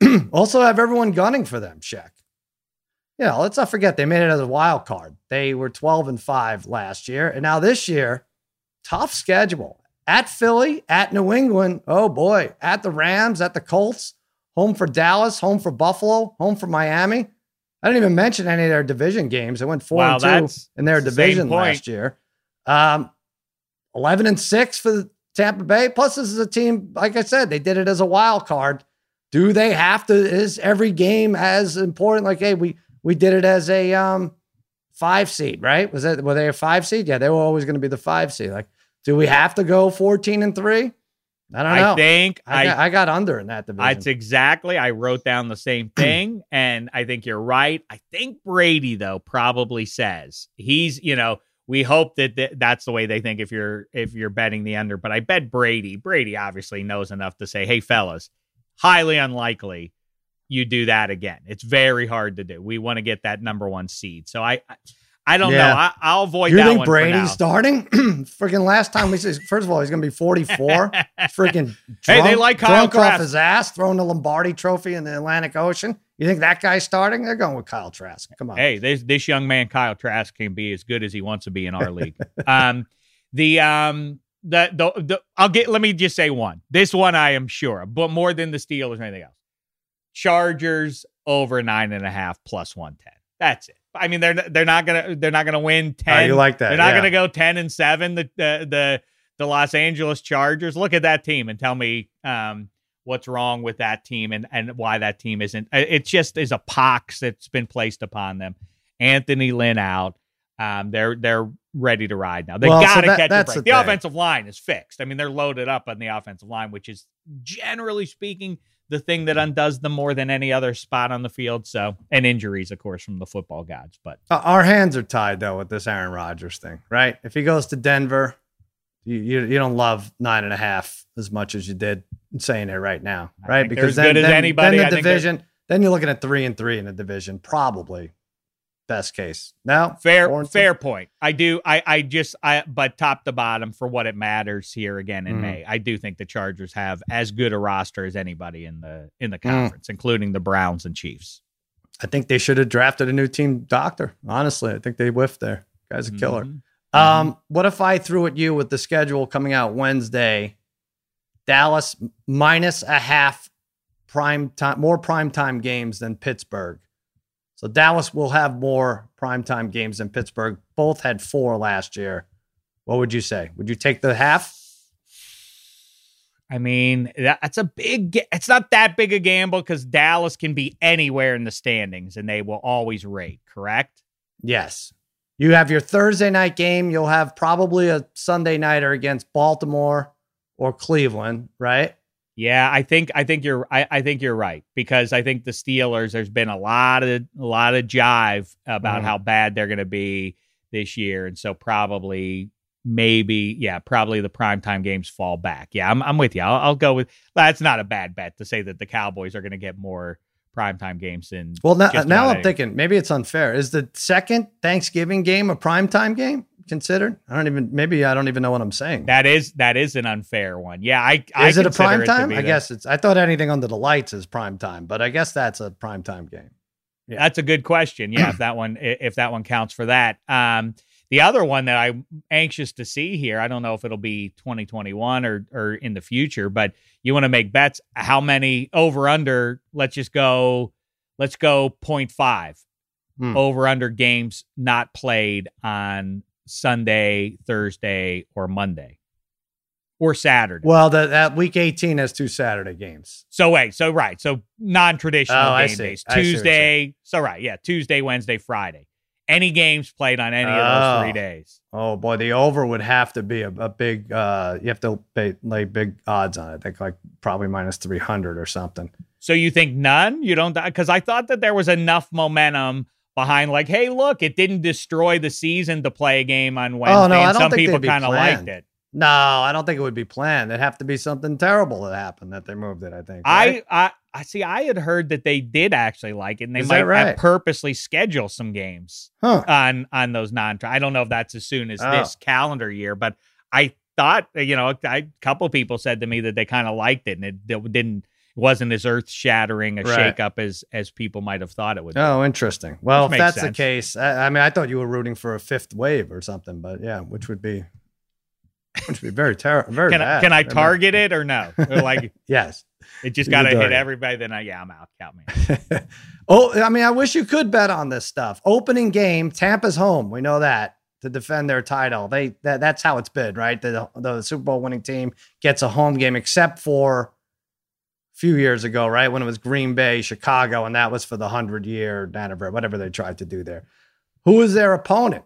also have everyone gunning for them, Shaq. Yeah, let's not forget they made it as a wild card. They were 12 and 5 last year. And now this year, tough schedule. At Philly, at New England, oh boy, at the Rams, at the Colts, home for Dallas, home for Buffalo, home for Miami. I didn't even mention any of their division games. They went four Wow, and two in their division last year. Um, 11 and six for the Tampa Bay. Plus, this is a team, like I said, they did it as a wild card. Do they have to? Is every game as important? Like, hey, we we did it as a um five seed, right? Was that were they a five seed? Yeah, they were always going to be the five seed. Like, do we have to go 14 and three? I don't know. I think I, I got, I got under in that division. That's exactly. I wrote down the same thing, and I think you're right. I think Brady though probably says he's. You know, we hope that th- that's the way they think if you're if you're betting the under. But I bet Brady. Brady obviously knows enough to say, "Hey, fellas, highly unlikely you do that again. It's very hard to do. We want to get that number one seed." So I, I, I don't Yeah. know. I, I'll avoid you that think one for now. Brady's starting? Freaking last time we said, first of all, he's going to be 44. Freaking Hey, they like Kyle drunk off his ass, throwing the Lombardi trophy in the Atlantic Ocean. You think that guy's starting? They're going with Kyle Trask. Come on. Hey, this this young man Kyle Trask can be as good as he wants to be in our league. Um, the um the, the the I'll get. Let me just say one. This one I am sure, but more than the Steelers or anything else. Chargers over nine and a half plus one ten. That's it. I mean, they're they're not gonna they're not gonna win Oh, ten. you like that? They're not yeah. gonna go ten and seven. The the the the Los Angeles Chargers. Look at that team and tell me um what's wrong with that team and and why that team isn't. It just is a pox that's been placed upon them. Anthony Lynn out. Um, they're they're ready to ride now. They Well, got to that- catch a break. the The, offensive line is fixed. I mean, they're loaded up on the offensive line, which is generally speaking the thing that undoes them more than any other spot on the field. So, and injuries, of course, from the football gods. But Uh, Our hands are tied though with this Aaron Rodgers thing, right? If he goes to Denver, you you, you don't love nine and a half as much as you did saying it right now, right? Because good anybody. Then the they're- division, then you're looking at three and three in the division, probably best case. Now, fair fair point. I do. I I just I but top to bottom for what it matters here again in Mhm. May. I do think the Chargers have as good a roster as anybody in the in the Mm. conference, including the Browns and Chiefs. I think they should have drafted a new team doctor. Honestly, I think they whiffed there. Guy's a killer. Mhm. Um, what if I threw at you with the schedule coming out Wednesday? Dallas minus a half prime time, more prime time games than Pittsburgh. So Dallas will have more primetime games than Pittsburgh. Both had four last year. What would you say? Would you take the half? I mean, that's a big. It's not that big a gamble because Dallas can be anywhere in the standings and they will always rate. Correct. Yes. You have your Thursday night game. You'll have probably a Sunday nighter against Baltimore or Cleveland, right? Yeah, I think I think you're I, I think you're right because I think the Steelers. There's been a lot of a lot of jive about Mhm. how bad they're going to be this year, and so probably maybe yeah probably the primetime games fall back. Yeah, I'm I'm with you. I'll, I'll go with that's not a bad bet to say that the Cowboys are going to get more primetime games than Well, now, now I'm any- thinking maybe it's unfair. Is the second Thanksgiving game a primetime game considered? I don't even, maybe I don't even know what I'm saying. that is that is an unfair one. Yeah, I I is it a prime time? I that. guess it's, I thought anything under the lights is prime time, but I guess that's a prime time game. Yeah. That's a good question. Yeah, if that one if that one counts for that. Um, the other one that I'm anxious to see here, I don't know if it'll be 2021 or or in the future, but you want to make bets. How many over under? Let's just go. Let's go 0.5 Hmm. over under games not played on Sunday, Thursday, or Monday, or Saturday. Well, the, that week 18 has two Saturday games. So wait, so right, so non-traditional Oh, game days. I see Tuesday, so right, yeah, Tuesday, Wednesday, Friday. Any games played on any of those Oh. three days? Oh boy, the over would have to be a, a big, uh, you have to pay, lay big odds on it. I think like probably minus 300 or something. So you think none? You don't because I thought that there was enough momentum behind, like, hey, look, it didn't destroy the season to play a game on Wednesday, Oh, no, I and some people kind of liked it. No, I don't think it would be planned. It'd have to be something terrible that happened that they moved it, I think. right? I, I, I see. I had heard that they did actually like it, and they Is might right? have purposely schedule some games. huh. on on those non. I don't know if that's as soon as Oh. this calendar year, but I thought you know a couple people said to me that they kind of liked it and it, it didn't wasn't as earth shattering a Right. shakeup as as people might have thought it would. be. Oh, interesting. Well, if that's sense. the case, I, I mean, I thought you were rooting for a fifth wave or something, but yeah, which would be, which would be very terrible. Very Can I, bad. can I mean, target it or no? Or like Yes. it just got to hit everybody. Then I yeah I'm out. Count me. oh, I mean, I wish you could bet on this stuff. Opening game, Tampa's home. We know that to defend their title. They that, that's how it's been, right? The the Super Bowl winning team gets a home game, except for few years ago, right when it was Green Bay, Chicago, and that was for the hundred year anniversary, whatever they tried to do there. Who is their opponent?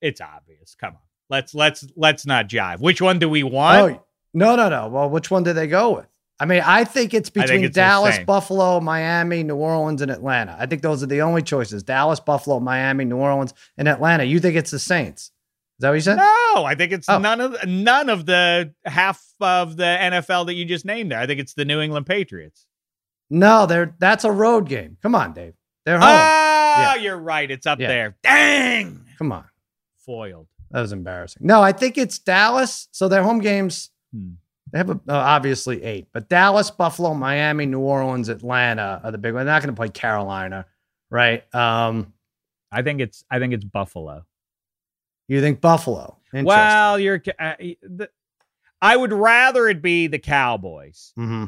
It's obvious. Come on. Let's let's let's not jive. Which one do we want? Oh no, no, no. Well, which one do they go with? I mean, I think it's I think between it's Dallas. Buffalo, Miami, New Orleans, and Atlanta. I think those are the only choices: Dallas, Buffalo, Miami, New Orleans, and Atlanta. You think it's the Saints? Is that what you said? No, I think it's Oh. none of none of the half of the NFL that you just named there. I think it's the New England Patriots. No, they're that's a road game. Come on, Dave. They're home. Oh, Yeah. you're right. It's up Yeah. there. Dang. Come on. Foiled. That was embarrassing. No, I think it's Dallas. So their home games, Hmm. they have a, uh, obviously eight, but Dallas, Buffalo, Miami, New Orleans, Atlanta are the big ones. They're not going to play Carolina, right? Um, I think it's I think it's Buffalo. You think Buffalo? Well, you're uh, the, I would rather it be the Cowboys, hmm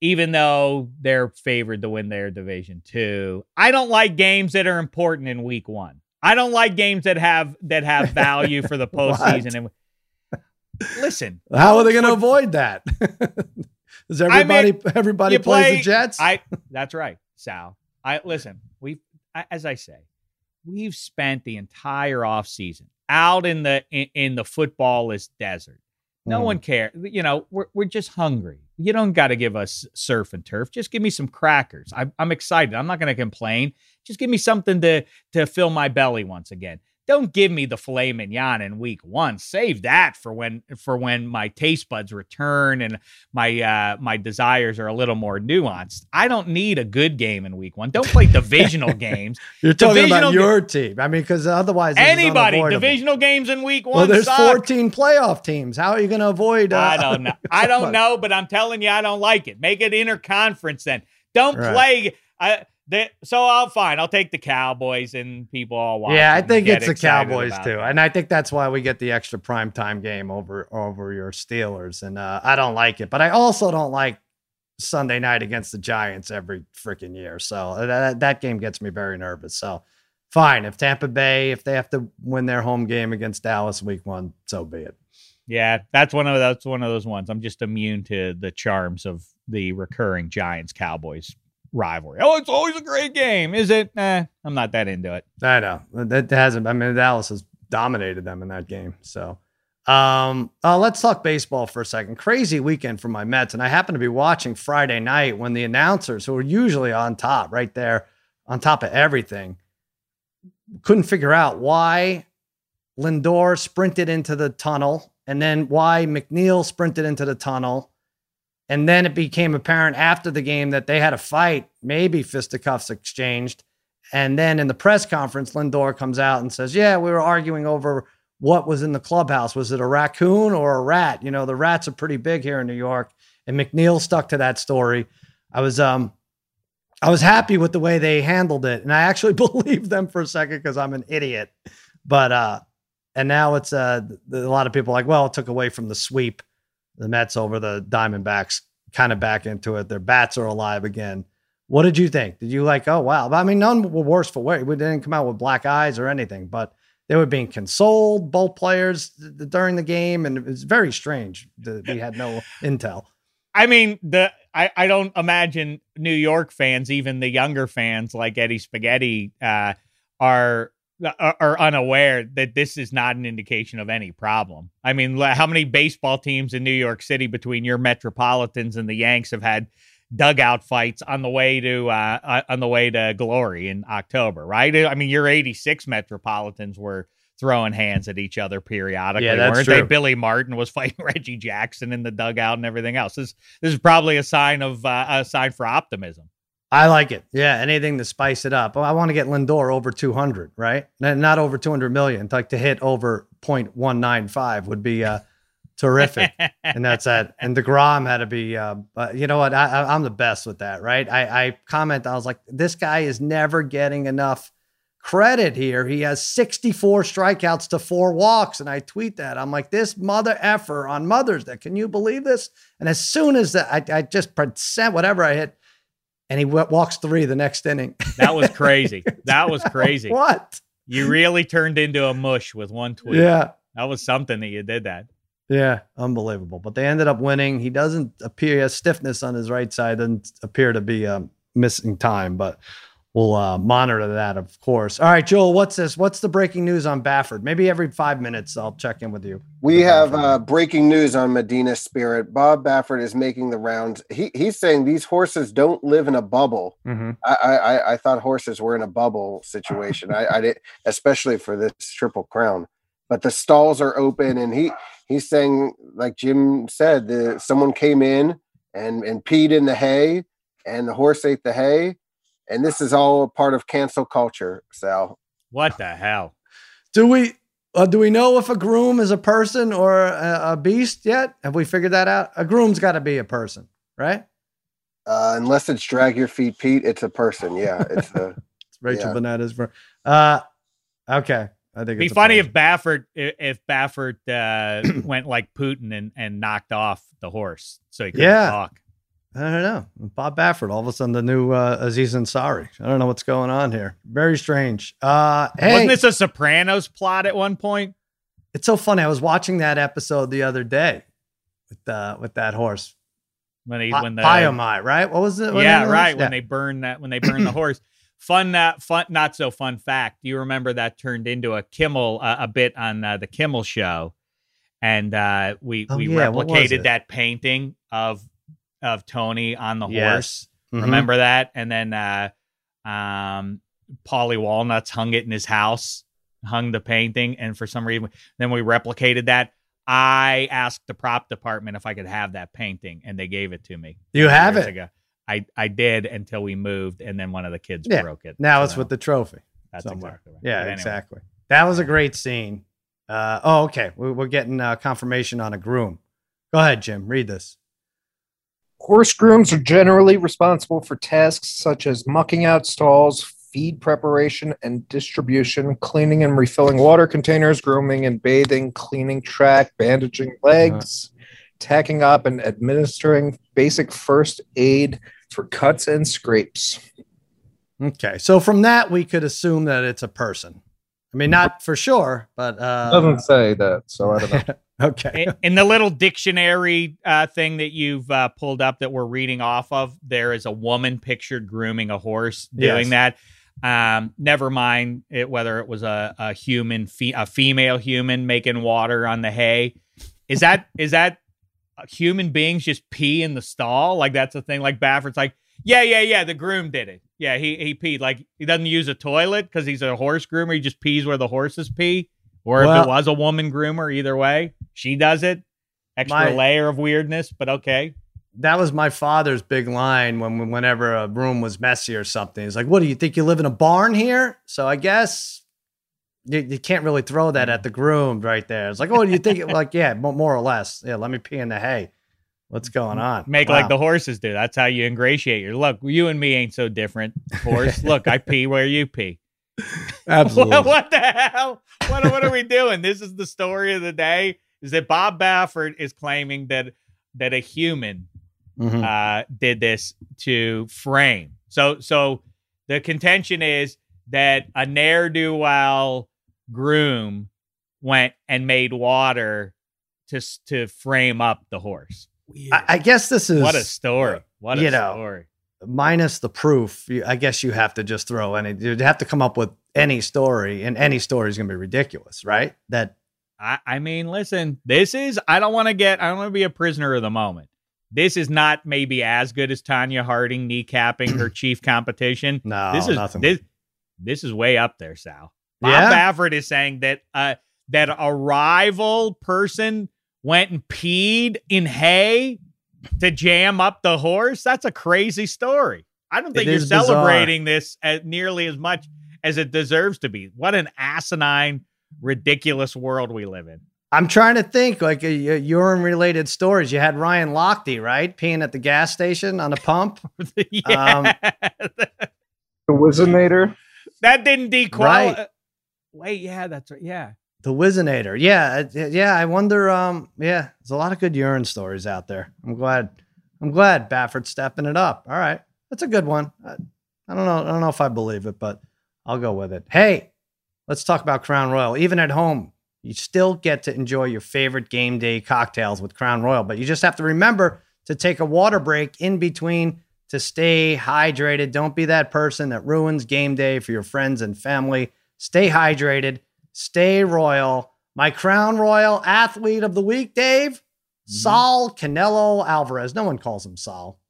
even though they're favored to win their division too. I don't like games that are important in week one. I don't like games that have that have value for the postseason. And listen, How are they going to avoid that? Does everybody everybody plays play- the Jets? I that's right, Sal. I listen. We I, as I say, we've spent the entire offseason out in the in, in the footballless desert. No Mm. one cares. You know, we're we're just hungry. You don't got to give us surf and turf. Just give me some crackers. I'm I'm excited. I'm not going to complain. Just give me something to to fill my belly once again. Don't give me the filet mignon in week one. Save that for when for when my taste buds return and my uh my desires are a little more nuanced. I don't need a good game in week one. Don't play divisional games. You're talking Divisional about ga- your team. I mean, because otherwise, Anybody divisional games in week one. Well, there's suck. 14 playoff teams. How are you going to avoid? Uh, I don't know. I don't know, but I'm telling you, I don't like it. Make it interconference then. Don't Right. play. I, they, so I'll fine. I'll take the Cowboys and people all watch. Yeah, I think it's the Cowboys too, and I think that's why we get the extra prime time game over over your Steelers, and uh, I don't like it. But I also don't like Sunday night against the Giants every freaking year. So that that game gets me very nervous. So fine, if Tampa Bay if they have to win their home game against Dallas week one, so be it. Yeah, that's one of that's one of those ones. I'm just immune to the charms of the recurring Giants Cowboys rivalry. Oh, it's always a great game, is it? Eh, I'm not that into it. I know that hasn't. I mean, Dallas has dominated them in that game. So, um, uh, let's talk baseball for a second. Crazy weekend for my Mets, and I happened to be watching Friday night when the announcers, who are usually on top, right there, on top of everything, couldn't figure out why Lindor sprinted into the tunnel, and then why McNeil sprinted into the tunnel. And then it became apparent after the game that they had a fight, maybe fisticuffs exchanged. And then in the press conference, Lindor comes out and says, Yeah, we were arguing over what was in the clubhouse. Was it a raccoon or a rat? You know, the rats are pretty big here in New York. And McNeil stuck to that story. I was um I was happy with the way they handled it. And I actually believed them for a second because I'm an idiot. But uh and now it's uh a lot of people like, well, it took away from the sweep, the Mets over the Diamondbacks, kind of back into it. Their bats are alive again. What did you think? Did you like, oh wow? I mean, none were worse for wear. We didn't come out with black eyes or anything, but they were being consoled, both players th- during the game, and it was very strange. that We had no intel. I mean, the I, I don't imagine New York fans, even the younger fans like Eddie Spaghetti, uh, are are are unaware that this is not an indication of any problem. I mean, how many baseball teams in New York City between your Metropolitans and the Yanks have had dugout fights on the way to uh, uh, on the way to glory in October, right? I mean, your 86 Metropolitans were throwing hands at each other periodically, Yeah, that's weren't they? true. Billy Martin was fighting Reggie Jackson in the dugout and everything else. This this is probably a sign of uh, a sign for optimism. I like it. Yeah, anything to spice it up. I want to get Lindor over 200, right? Not over 200 million. Like to hit over 0.195 would be uh, terrific. and that's that. And Degrom had to be. Uh, but you know what? I, I'm the best with that, right? I, I comment. I was like, this guy is never getting enough credit here. He has 64 strikeouts to four walks, and I tweet that. I'm like, this mother effer on Mother's Day. Can you believe this? And as soon as that, I, I just percent whatever I hit, and he w- walks three the next inning. That was crazy. that was crazy. what? You really turned into a mush with one tweet. Yeah. That was something that you did that. Yeah, unbelievable. But they ended up winning. He doesn't appear he has stiffness on his right side, doesn't appear to be um, missing time, but we'll uh, monitor that, of course. All right, Joel, what's this? What's the breaking news on Baffert? Maybe every five minutes I'll check in with you. We have uh, breaking news on Medina Spirit. Bob Baffert is making the rounds. He, he's saying these horses don't live in a bubble. Mhm. I, I, I- I thought horses were in a bubble situation. I, I did, especially for this triple crown. But the stalls are open, and he he's saying, like Jim said, the someone came in and and peed in the hay, and the horse ate the hay, and this is all a part of cancel culture. Sal, What the hell? Do we? Uh, do we know if a groom is a person or a, a beast yet? Have we figured that out? A groom's got to be a person, right? uh, unless it's drag your feet, Pete, it's a person. Yeah, it's a. It's Rachel Yeah. Bonnetta's for. Uh, okay, I think It'd be funny person. if Baffert if if Baffert uh, went like Putin and, and knocked off the horse so he could Yeah. talk. I don't know. Bob Baffert, all of a sudden the new uh, Aziz Ansari. I don't know what's going on here. Very strange. Uh, hey, Wasn't this a Sopranos plot at one point? it's so funny. I was watching that episode the other day with uh, with that horse, When he when the Pie-O-My, right? What was it? yeah right Yeah. when they burn that when they burn the horse. fun, uh, fun, not so fun fact. Do you remember that turned into a Kimmel, uh, a bit on uh, the Kimmel show, and uh, we Oh, we yeah, replicated that painting of of Tony on the Yes. horse. Mhm. Remember that? And then uh, um, Paulie Walnuts hung it in his house, hung the painting, and for some reason, then we replicated that. I asked the prop department if I could have that painting, and they gave it to me. You have it. ago. I I did until we moved, and then one of the kids Yeah. broke it. Now it's with the trophy. that's somewhere. exactly right. Yeah, anyway. exactly. That was a great scene. Uh, oh, okay. We, we're getting uh, confirmation on a groom. Go ahead, Jim. Read this. Horse grooms are generally responsible for tasks such as mucking out stalls, feed preparation and distribution, cleaning and refilling water containers, grooming and bathing, cleaning track, bandaging uh-huh. legs, tacking up, and administering basic first aid for cuts and scrapes. Okay. So from that, we could assume that it's a person. I mean, not for sure, but uh, Doesn't say that, so I don't know. okay. in, in the little dictionary uh, thing that you've uh, pulled up that we're reading off of, there is a woman pictured grooming a horse doing that. Um, never mind it, whether it was a, a human, fe- a female human making water on the hay. Is that is that human beings just pee in the stall? Like that's a thing. Like Baffert's like, yeah, yeah, yeah. The groom did it. Yeah, he he peed. Like he doesn't use a toilet because he's a horse groomer. He just pees where the horses pee. Or if it was a woman groomer, either way, she does it. Extra My- layer of weirdness, but okay. that was my father's big line when whenever a room was messy or something. He's like, "What do you think you live in a barn here?" So I guess you, you can't really throw that at the groom right there. It's like, "Oh, do you think?" It? Like, yeah, more or less. Yeah, let me pee in the hay. What's going on? Make Wow. like the horses do. That's how you ingratiate your look. You and me ain't so different. Horse, look, I pee where you pee. absolutely. What, what the hell? What, what are we doing? This is the story of the day. Is that Bob Baffert is claiming that that a human Mhm. uh, did this to frame. So so the contention is that a ne'er do well groom went and made water to to frame up the horse. I, I guess this is What a story! What a you know, story! minus the proof. you- I guess you have to just throw any. You'd have to come up with any story, and any story is going to be ridiculous, right? That I, I mean, listen, this is. I don't want to get. I don't want to be a prisoner of the moment. This is not maybe as good as Tonya Harding kneecapping her chief competition. no, this is nothing. this. This is way up there, Sal. Bob Yeah? Baffert is saying that uh that a rival person went and peed in hay to jam up the horse. That's a crazy story. I don't It think you're is bizarre. celebrating this as nearly as much as it deserves to be. What an asinine, ridiculous world we live in. I'm trying to think like a, a urine related stories. You had Ryan Lochte, right? Peeing at the gas station on a pump. yeah. The Whizzinator. that didn't dequalify. Right. Uh, wait, yeah, that's right. Yeah. The Whizzinator. Yeah. Yeah. I wonder. Um, yeah, there's a lot of good urine stories out there. I'm glad. I'm glad Baffert's stepping it up. All right. That's a good one. I, I don't know. I don't know if I believe it, but I'll go with it. Hey, let's talk about Crown Royal. Even at home, you still get to enjoy your favorite game day cocktails with Crown Royal, but you just have to remember to take a water break in between to stay hydrated. Don't be that person that ruins game day for your friends and family. Stay hydrated, stay royal. My Crown Royal athlete of the week, Dave, Saul Canelo Alvarez. No one calls him Saul.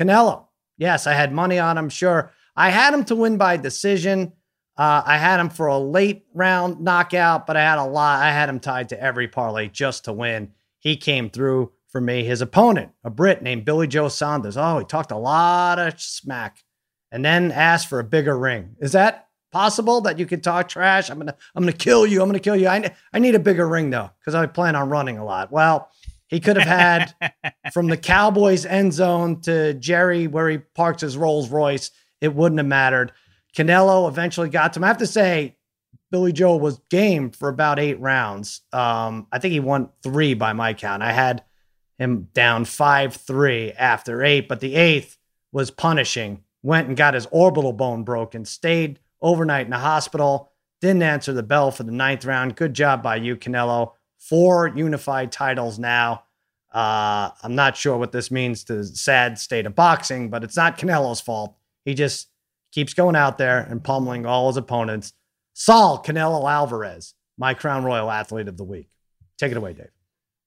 Canelo. Yes, I had money on him, sure. I had him to win by decision. Uh, I had him for a late round knockout, but I had a lot. I had him tied to every parlay just to win. He came through for me. His opponent, a Brit named Billy Joe Saunders. Oh, he talked a lot of smack and then asked for a bigger ring. Is that possible that you could talk trash? I'm gonna, I'm gonna kill you. I'm gonna kill you. I, I need a bigger ring though, because I plan on running a lot. Well, he could have had from the Cowboys end zone to Jerry where he parks his Rolls Royce. It wouldn't have mattered. Canelo eventually got to him. I have to say, Billy Joe was game for about eight rounds. Um, I think he won three by my count. I had him down 5 3 after eight, but the eighth was punishing. Went and got his orbital bone broken, stayed overnight in the hospital, didn't answer the bell for the ninth round. Good job by you, Canelo. Four unified titles now. Uh, I'm not sure what this means to the sad state of boxing, but it's not Canelo's fault. He just keeps going out there and pummeling all his opponents. Saul Canelo Alvarez, my Crown Royal Athlete of the Week. Take it away, Dave.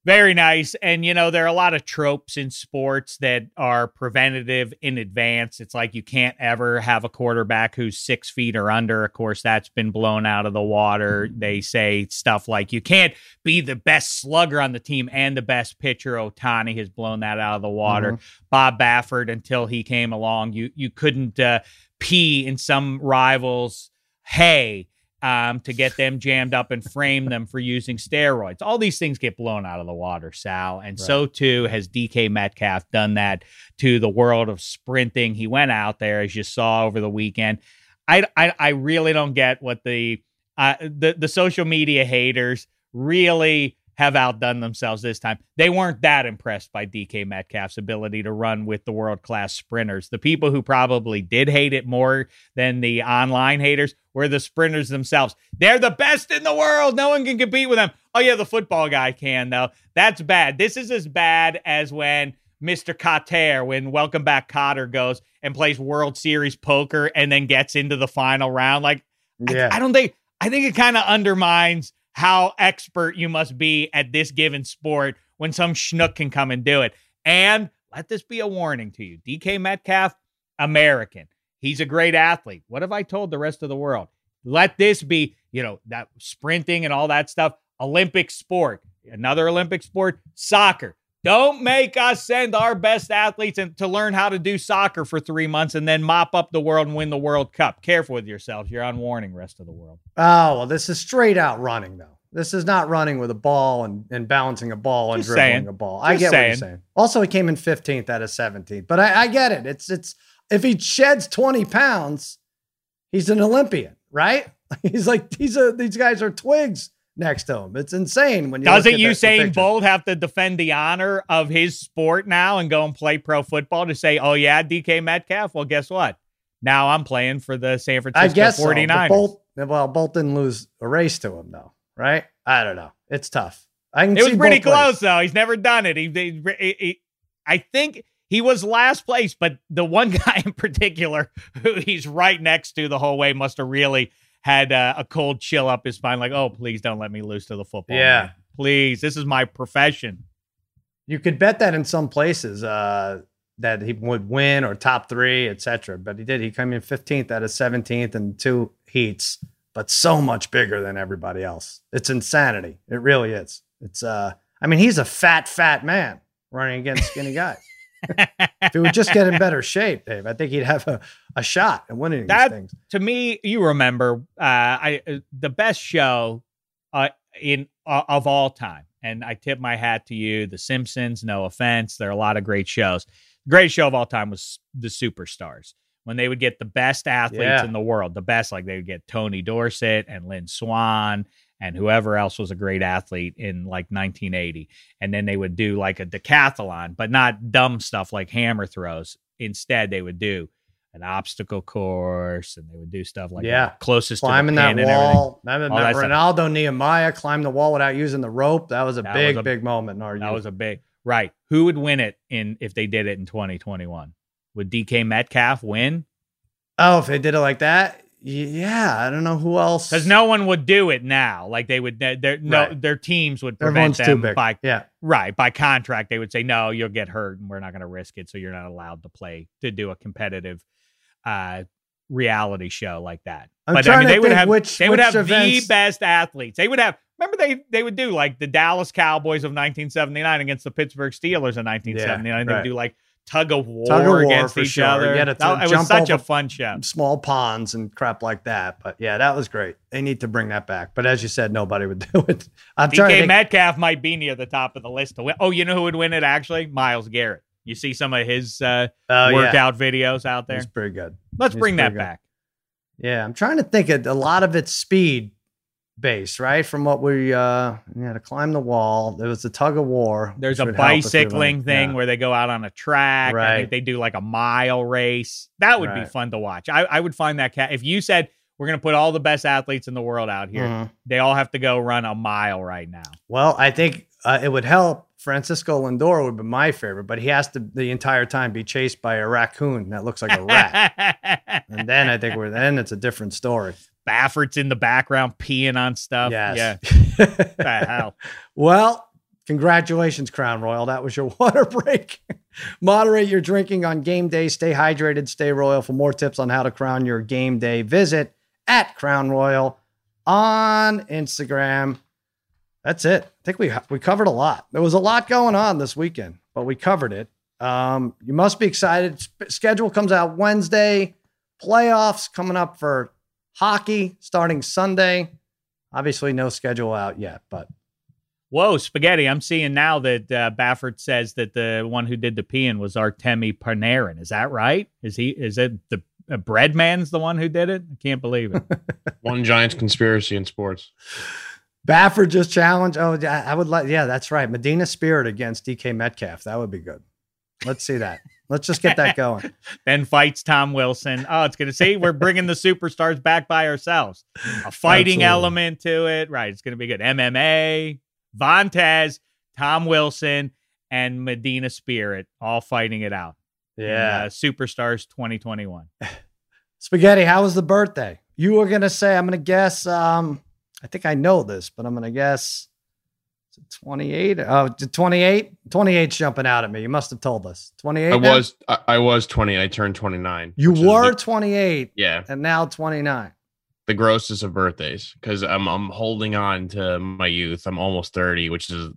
Very nice. And, you know, there are a lot of tropes in sports that are preventative in advance. It's like you can't ever have a quarterback who's six feet or under. Of course, that's been blown out of the water. They say stuff like you can't be the best slugger on the team and the best pitcher. Ohtani has blown that out of the water. Mm-hmm. Bob Baffert, until he came along, you, you couldn't uh, pee in some rivals' hay um, to get them jammed up and frame them for using steroids. All these things get blown out of the water, Sal. And right. so too has DK Metcalf done that to the world of sprinting. He went out there, as you saw over the weekend. I, I, I really don't get what the, uh, the the social media haters really have outdone themselves this time. They weren't that impressed by DK Metcalf's ability to run with the world class sprinters. The people who probably did hate it more than the online haters were the sprinters themselves. They're the best in the world. No one can compete with them. Oh, yeah, the football guy can, though. That's bad. This is as bad as when. Mr. Kotter, when Welcome Back Kotter goes and plays World Series poker and then gets into the final round. Like, yeah. I, I don't think, I think it kind of undermines how expert you must be at this given sport when some schnook can come and do it. And let this be a warning to you DK Metcalf, American. He's a great athlete. What have I told the rest of the world? Let this be, you know, that sprinting and all that stuff, Olympic sport. Another Olympic sport, soccer. Don't make us send our best athletes to learn how to do soccer for three months and then mop up the world and win the World Cup. Careful with yourselves. You're on warning, rest of the world. Oh, well, this is straight out running, though. This is not running with a ball and, and balancing a ball and Just dribbling saying. a ball. Just I get saying. what you're saying. Also, he came in 15th out of 17th, but I, I get it. It's it's if he sheds 20 pounds, he's an Olympian, right? He's like these are these guys are twigs next to him. It's insane when you doesn't Usain Bolt have to defend the honor of his sport now and go and play pro football to say, oh yeah, DK Metcalf? Well, guess what? Now I'm playing for the San Francisco I guess 49ers. So. Bolt, well, Bolt didn't lose a race to him though, right? I don't know. It's tough. I can it was pretty close ways. though. He's never done it. He, he, he, I think he was last place, but the one guy in particular who he's right next to the whole way must have really had uh, a cold chill up his spine, like, oh, please don't let me lose to the football. Yeah. Man. Please. This is my profession. You could bet that in some places uh, that he would win or top three, etc. But he did. He came in 15th out of 17th in two heats, but so much bigger than everybody else. It's insanity. It really is. It's uh I mean, he's a fat, fat man running against skinny guys if he would just get in better shape, Dave, I think he'd have a, a shot at winning that, these things. To me, you remember uh, I uh, the best show uh, in uh, of all time, and I tip my hat to you. The Simpsons, no offense, there are a lot of great shows. great show of all time was the Superstars when they would get the best athletes yeah. in the world, the best, like they would get Tony Dorsett and Lynn Swann and whoever else was a great athlete in like 1980. And then they would do like a decathlon, but not dumb stuff like hammer throws. Instead, they would do an obstacle course and they would do stuff like yeah. that. closest climbing to that wall. Remember, that Renaldo stuff. Nehemiah climbed the wall without using the rope. That was a that big, was a, big moment in our That youth. was a big right. Who would win it in if they did it in 2021? Would DK Metcalf win? Oh, if they did it like that, yeah, I don't know who else because no one would do it now. Like they would, their no, right. their teams would prevent Everyone's them by yeah, right by contract. They would say no, you'll get hurt, and we're not going to risk it, so you're not allowed to play to do a competitive uh, reality show like that. I'm but I mean, they would have which, they would have events... the best athletes. They would have. Remember, they they would do like the Dallas Cowboys of 1979 against the Pittsburgh Steelers in 1979. Yeah, right. They would do like tug of war, tug of war against each sure. other. Yeah, that, it was such a fun show. Small ponds and crap like that. But yeah, that was great. They need to bring that back. But as you said, nobody would do it. I'm DK Metcalf might be near the top of the list to win. Oh, you know who would win it actually? Myles Garrett. You see some of his uh, uh workout yeah. videos out there. It's pretty good. Let's He's bring that good. back. Yeah, I'm trying to think of a lot of it's speed base, right? From what we uh you had to climb the wall. There was a tug of war. There's a bicycling thing yeah. where they go out on a track. Right. They do like a mile race. That would right. be fun to watch. I, I would find that cat if you said we're gonna put all the best athletes in the world out here, mm-hmm. they all have to go run a mile right now. Well, I think uh, it would help. Francisco Lindor would be my favorite, but he has to the entire time be chased by a raccoon that looks like a rat. and then I think we're then it's a different story. Baffert's in the background peeing on stuff. Yes. Yeah. the hell? Well, congratulations, Crown Royal. That was your water break. Moderate your drinking on game day. Stay hydrated. Stay royal. For more tips on how to crown your game day, visit at Crown Royal on Instagram. That's it. I think we we covered a lot. There was a lot going on this weekend, but we covered it. Um, you must be excited. Sp- schedule comes out Wednesday. Playoffs coming up for hockey starting Sunday. Obviously, no schedule out yet, but Whoa, spaghetti! I'm seeing now that uh, Baffert says that the one who did the peeing was Artemi Panarin. Is that right? Is he? Is it the uh, bread man's the one who did it? I can't believe it. One giant conspiracy in sports. Baffert just challenged. Oh, yeah, I would like. Yeah, that's right. Medina Spirit against DK Metcalf. That would be good. Let's see that. Let's just get that going. then fights Tom Wilson. Oh, it's gonna see we're bringing the superstars back by ourselves. A fighting Absolutely. element to it, right? It's gonna be good. MMA, Vontez, Tom Wilson, and Medina Spirit all fighting it out. in, Yeah. uh, superstars 2021. Spaghetti, how was the birthday? You were gonna say, I'm gonna guess. Um, I think I know this, but I'm gonna guess. Is it 28. Oh, 28. 28's jumping out at me. You must have told us. 28. I now? was I, I was 20. I turned 29. You were the- 28 yeah, and now 29. the grossest of birthdays because I'm I'm holding on to my youth. I'm almost 30, which is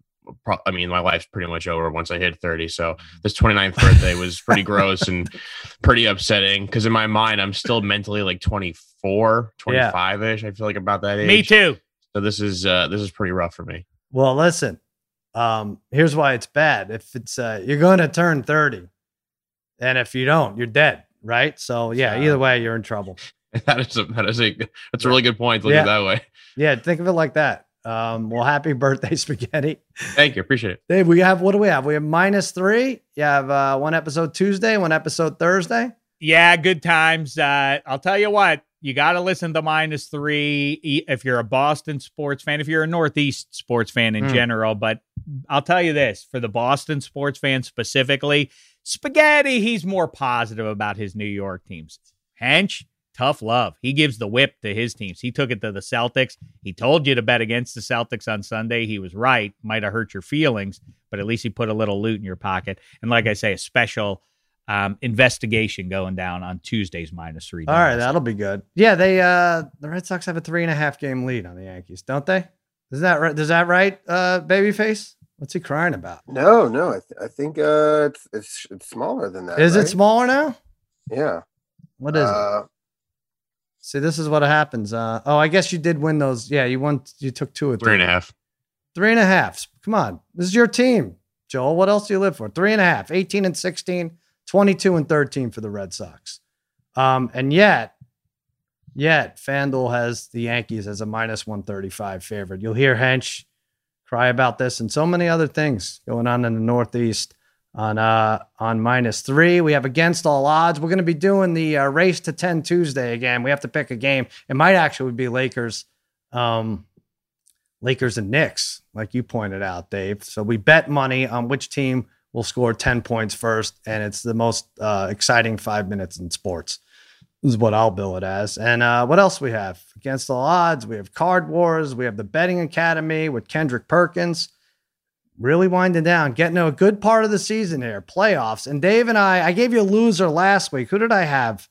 pro- I mean my life's pretty much over once I hit 30. So this 29th birthday was pretty gross and pretty upsetting because in my mind I'm still mentally like 24, 25 ish. I feel like about that age. Me too. So this is uh this is pretty rough for me. Well, listen. Um, here's why it's bad. If it's uh, you're going to turn 30, and if you don't, you're dead, right? So yeah, either way, you're in trouble. that is a that is a that's a really good point. Look Yeah. at it that way. Yeah, think of it like that. Um, well, happy birthday, spaghetti. Thank you, appreciate it. Dave, we have what do we have? We have minus three. You have uh, one episode Tuesday, one episode Thursday. Yeah, good times. Uh, I'll tell you what, you got to listen to minus three if you're a Boston sports fan, if you're a Northeast sports fan in Hmm. general. But I'll tell you this for the Boston sports fan specifically, Spaghetti, he's more positive about his New York teams. Hench, tough love. He gives the whip to his teams. He took it to the Celtics. He told you to bet against the Celtics on Sunday. He was right. Might have hurt your feelings, but at least he put a little loot in your pocket. And like I say, a special um, investigation going down on Tuesday's minus three. All right, that'll be good. Yeah, they uh the Red Sox have a three and a half game lead on the Yankees, don't they? Is that right? Is that right, uh, babyface? What's he crying about? No, no, I, th- I think uh, it's, it's it's smaller than that. Is it smaller now? Yeah. What is it? uh, See, this is what happens. Uh, oh, I guess you did win those. Yeah, you won. You took two or Three and a half. Three and a half. Come on. This is your team, Joel. What else do you live for? Three and a half, 18 and 16, 22 and 13 for the Red Sox. Um, and yet, yet, FanDuel has the Yankees as a minus 135 favorite. You'll hear Hench cry about this and so many other things going on in the Northeast on uh on minus three. We have against all odds. We're going to be doing the uh, race to 10 Tuesday again. We have to pick a game. It might actually be Lakers. Um, Lakers and Knicks, like you pointed out, Dave. So we bet money on which team will score 10 points first, and it's the most uh, exciting five minutes in sports. This is what I'll bill it as. And uh, what else we have? Against all odds, we have Card Wars, we have the Betting Academy with Kendrick Perkins. Really winding down, getting to a good part of the season here, playoffs. And Dave and I, I gave you a loser last week. Who did I have?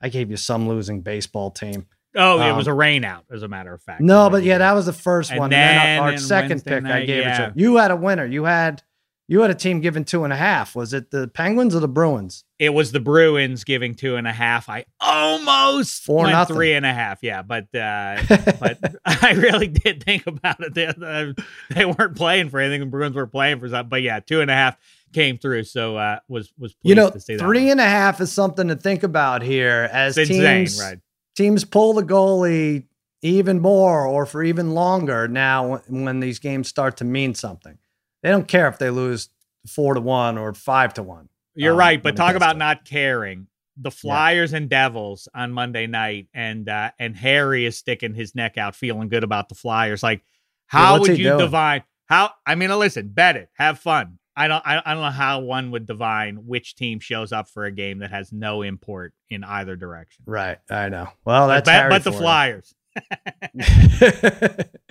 I gave you some losing baseball team. Oh, it Um, was a rain out, as a matter of fact. No, but yeah, that was the first And one. And then then our second Wednesday pick, I night, gave it yeah. to you. Had a winner. You had you had a team giving two and a half. Was it the Penguins or the Bruins? it was the Bruins giving two and a half. I almost Four went nothing. three and a half. Yeah, but uh, but I really did think about it. They, they- they weren't playing for anything. The Bruins were playing for something. But yeah, two and a half came through. So uh, was was pleased you know, to see that. three and a half is something to think about here as It's insane, teams right? teams pull the goalie even more or for even longer now when these games start to mean something. They don't care if they lose four to one or five to one. You're um, right, but talk about it. not caring. The Flyers and Devils on Monday night, and uh, and Harry is sticking his neck out, feeling good about the Flyers. Like, how what's would you doing? define? How? I mean, listen, bet it, have fun. I don't. I, I don't know how one would divine which team shows up for a game that has no import in either direction. Right. I know. Well, that's but, but the Flyers. you.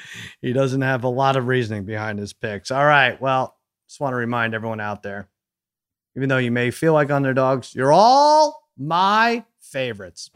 He doesn't have a lot of reasoning behind his picks. All right. Well, just want to remind everyone out there, even though you may feel like underdogs, you're all my favorites.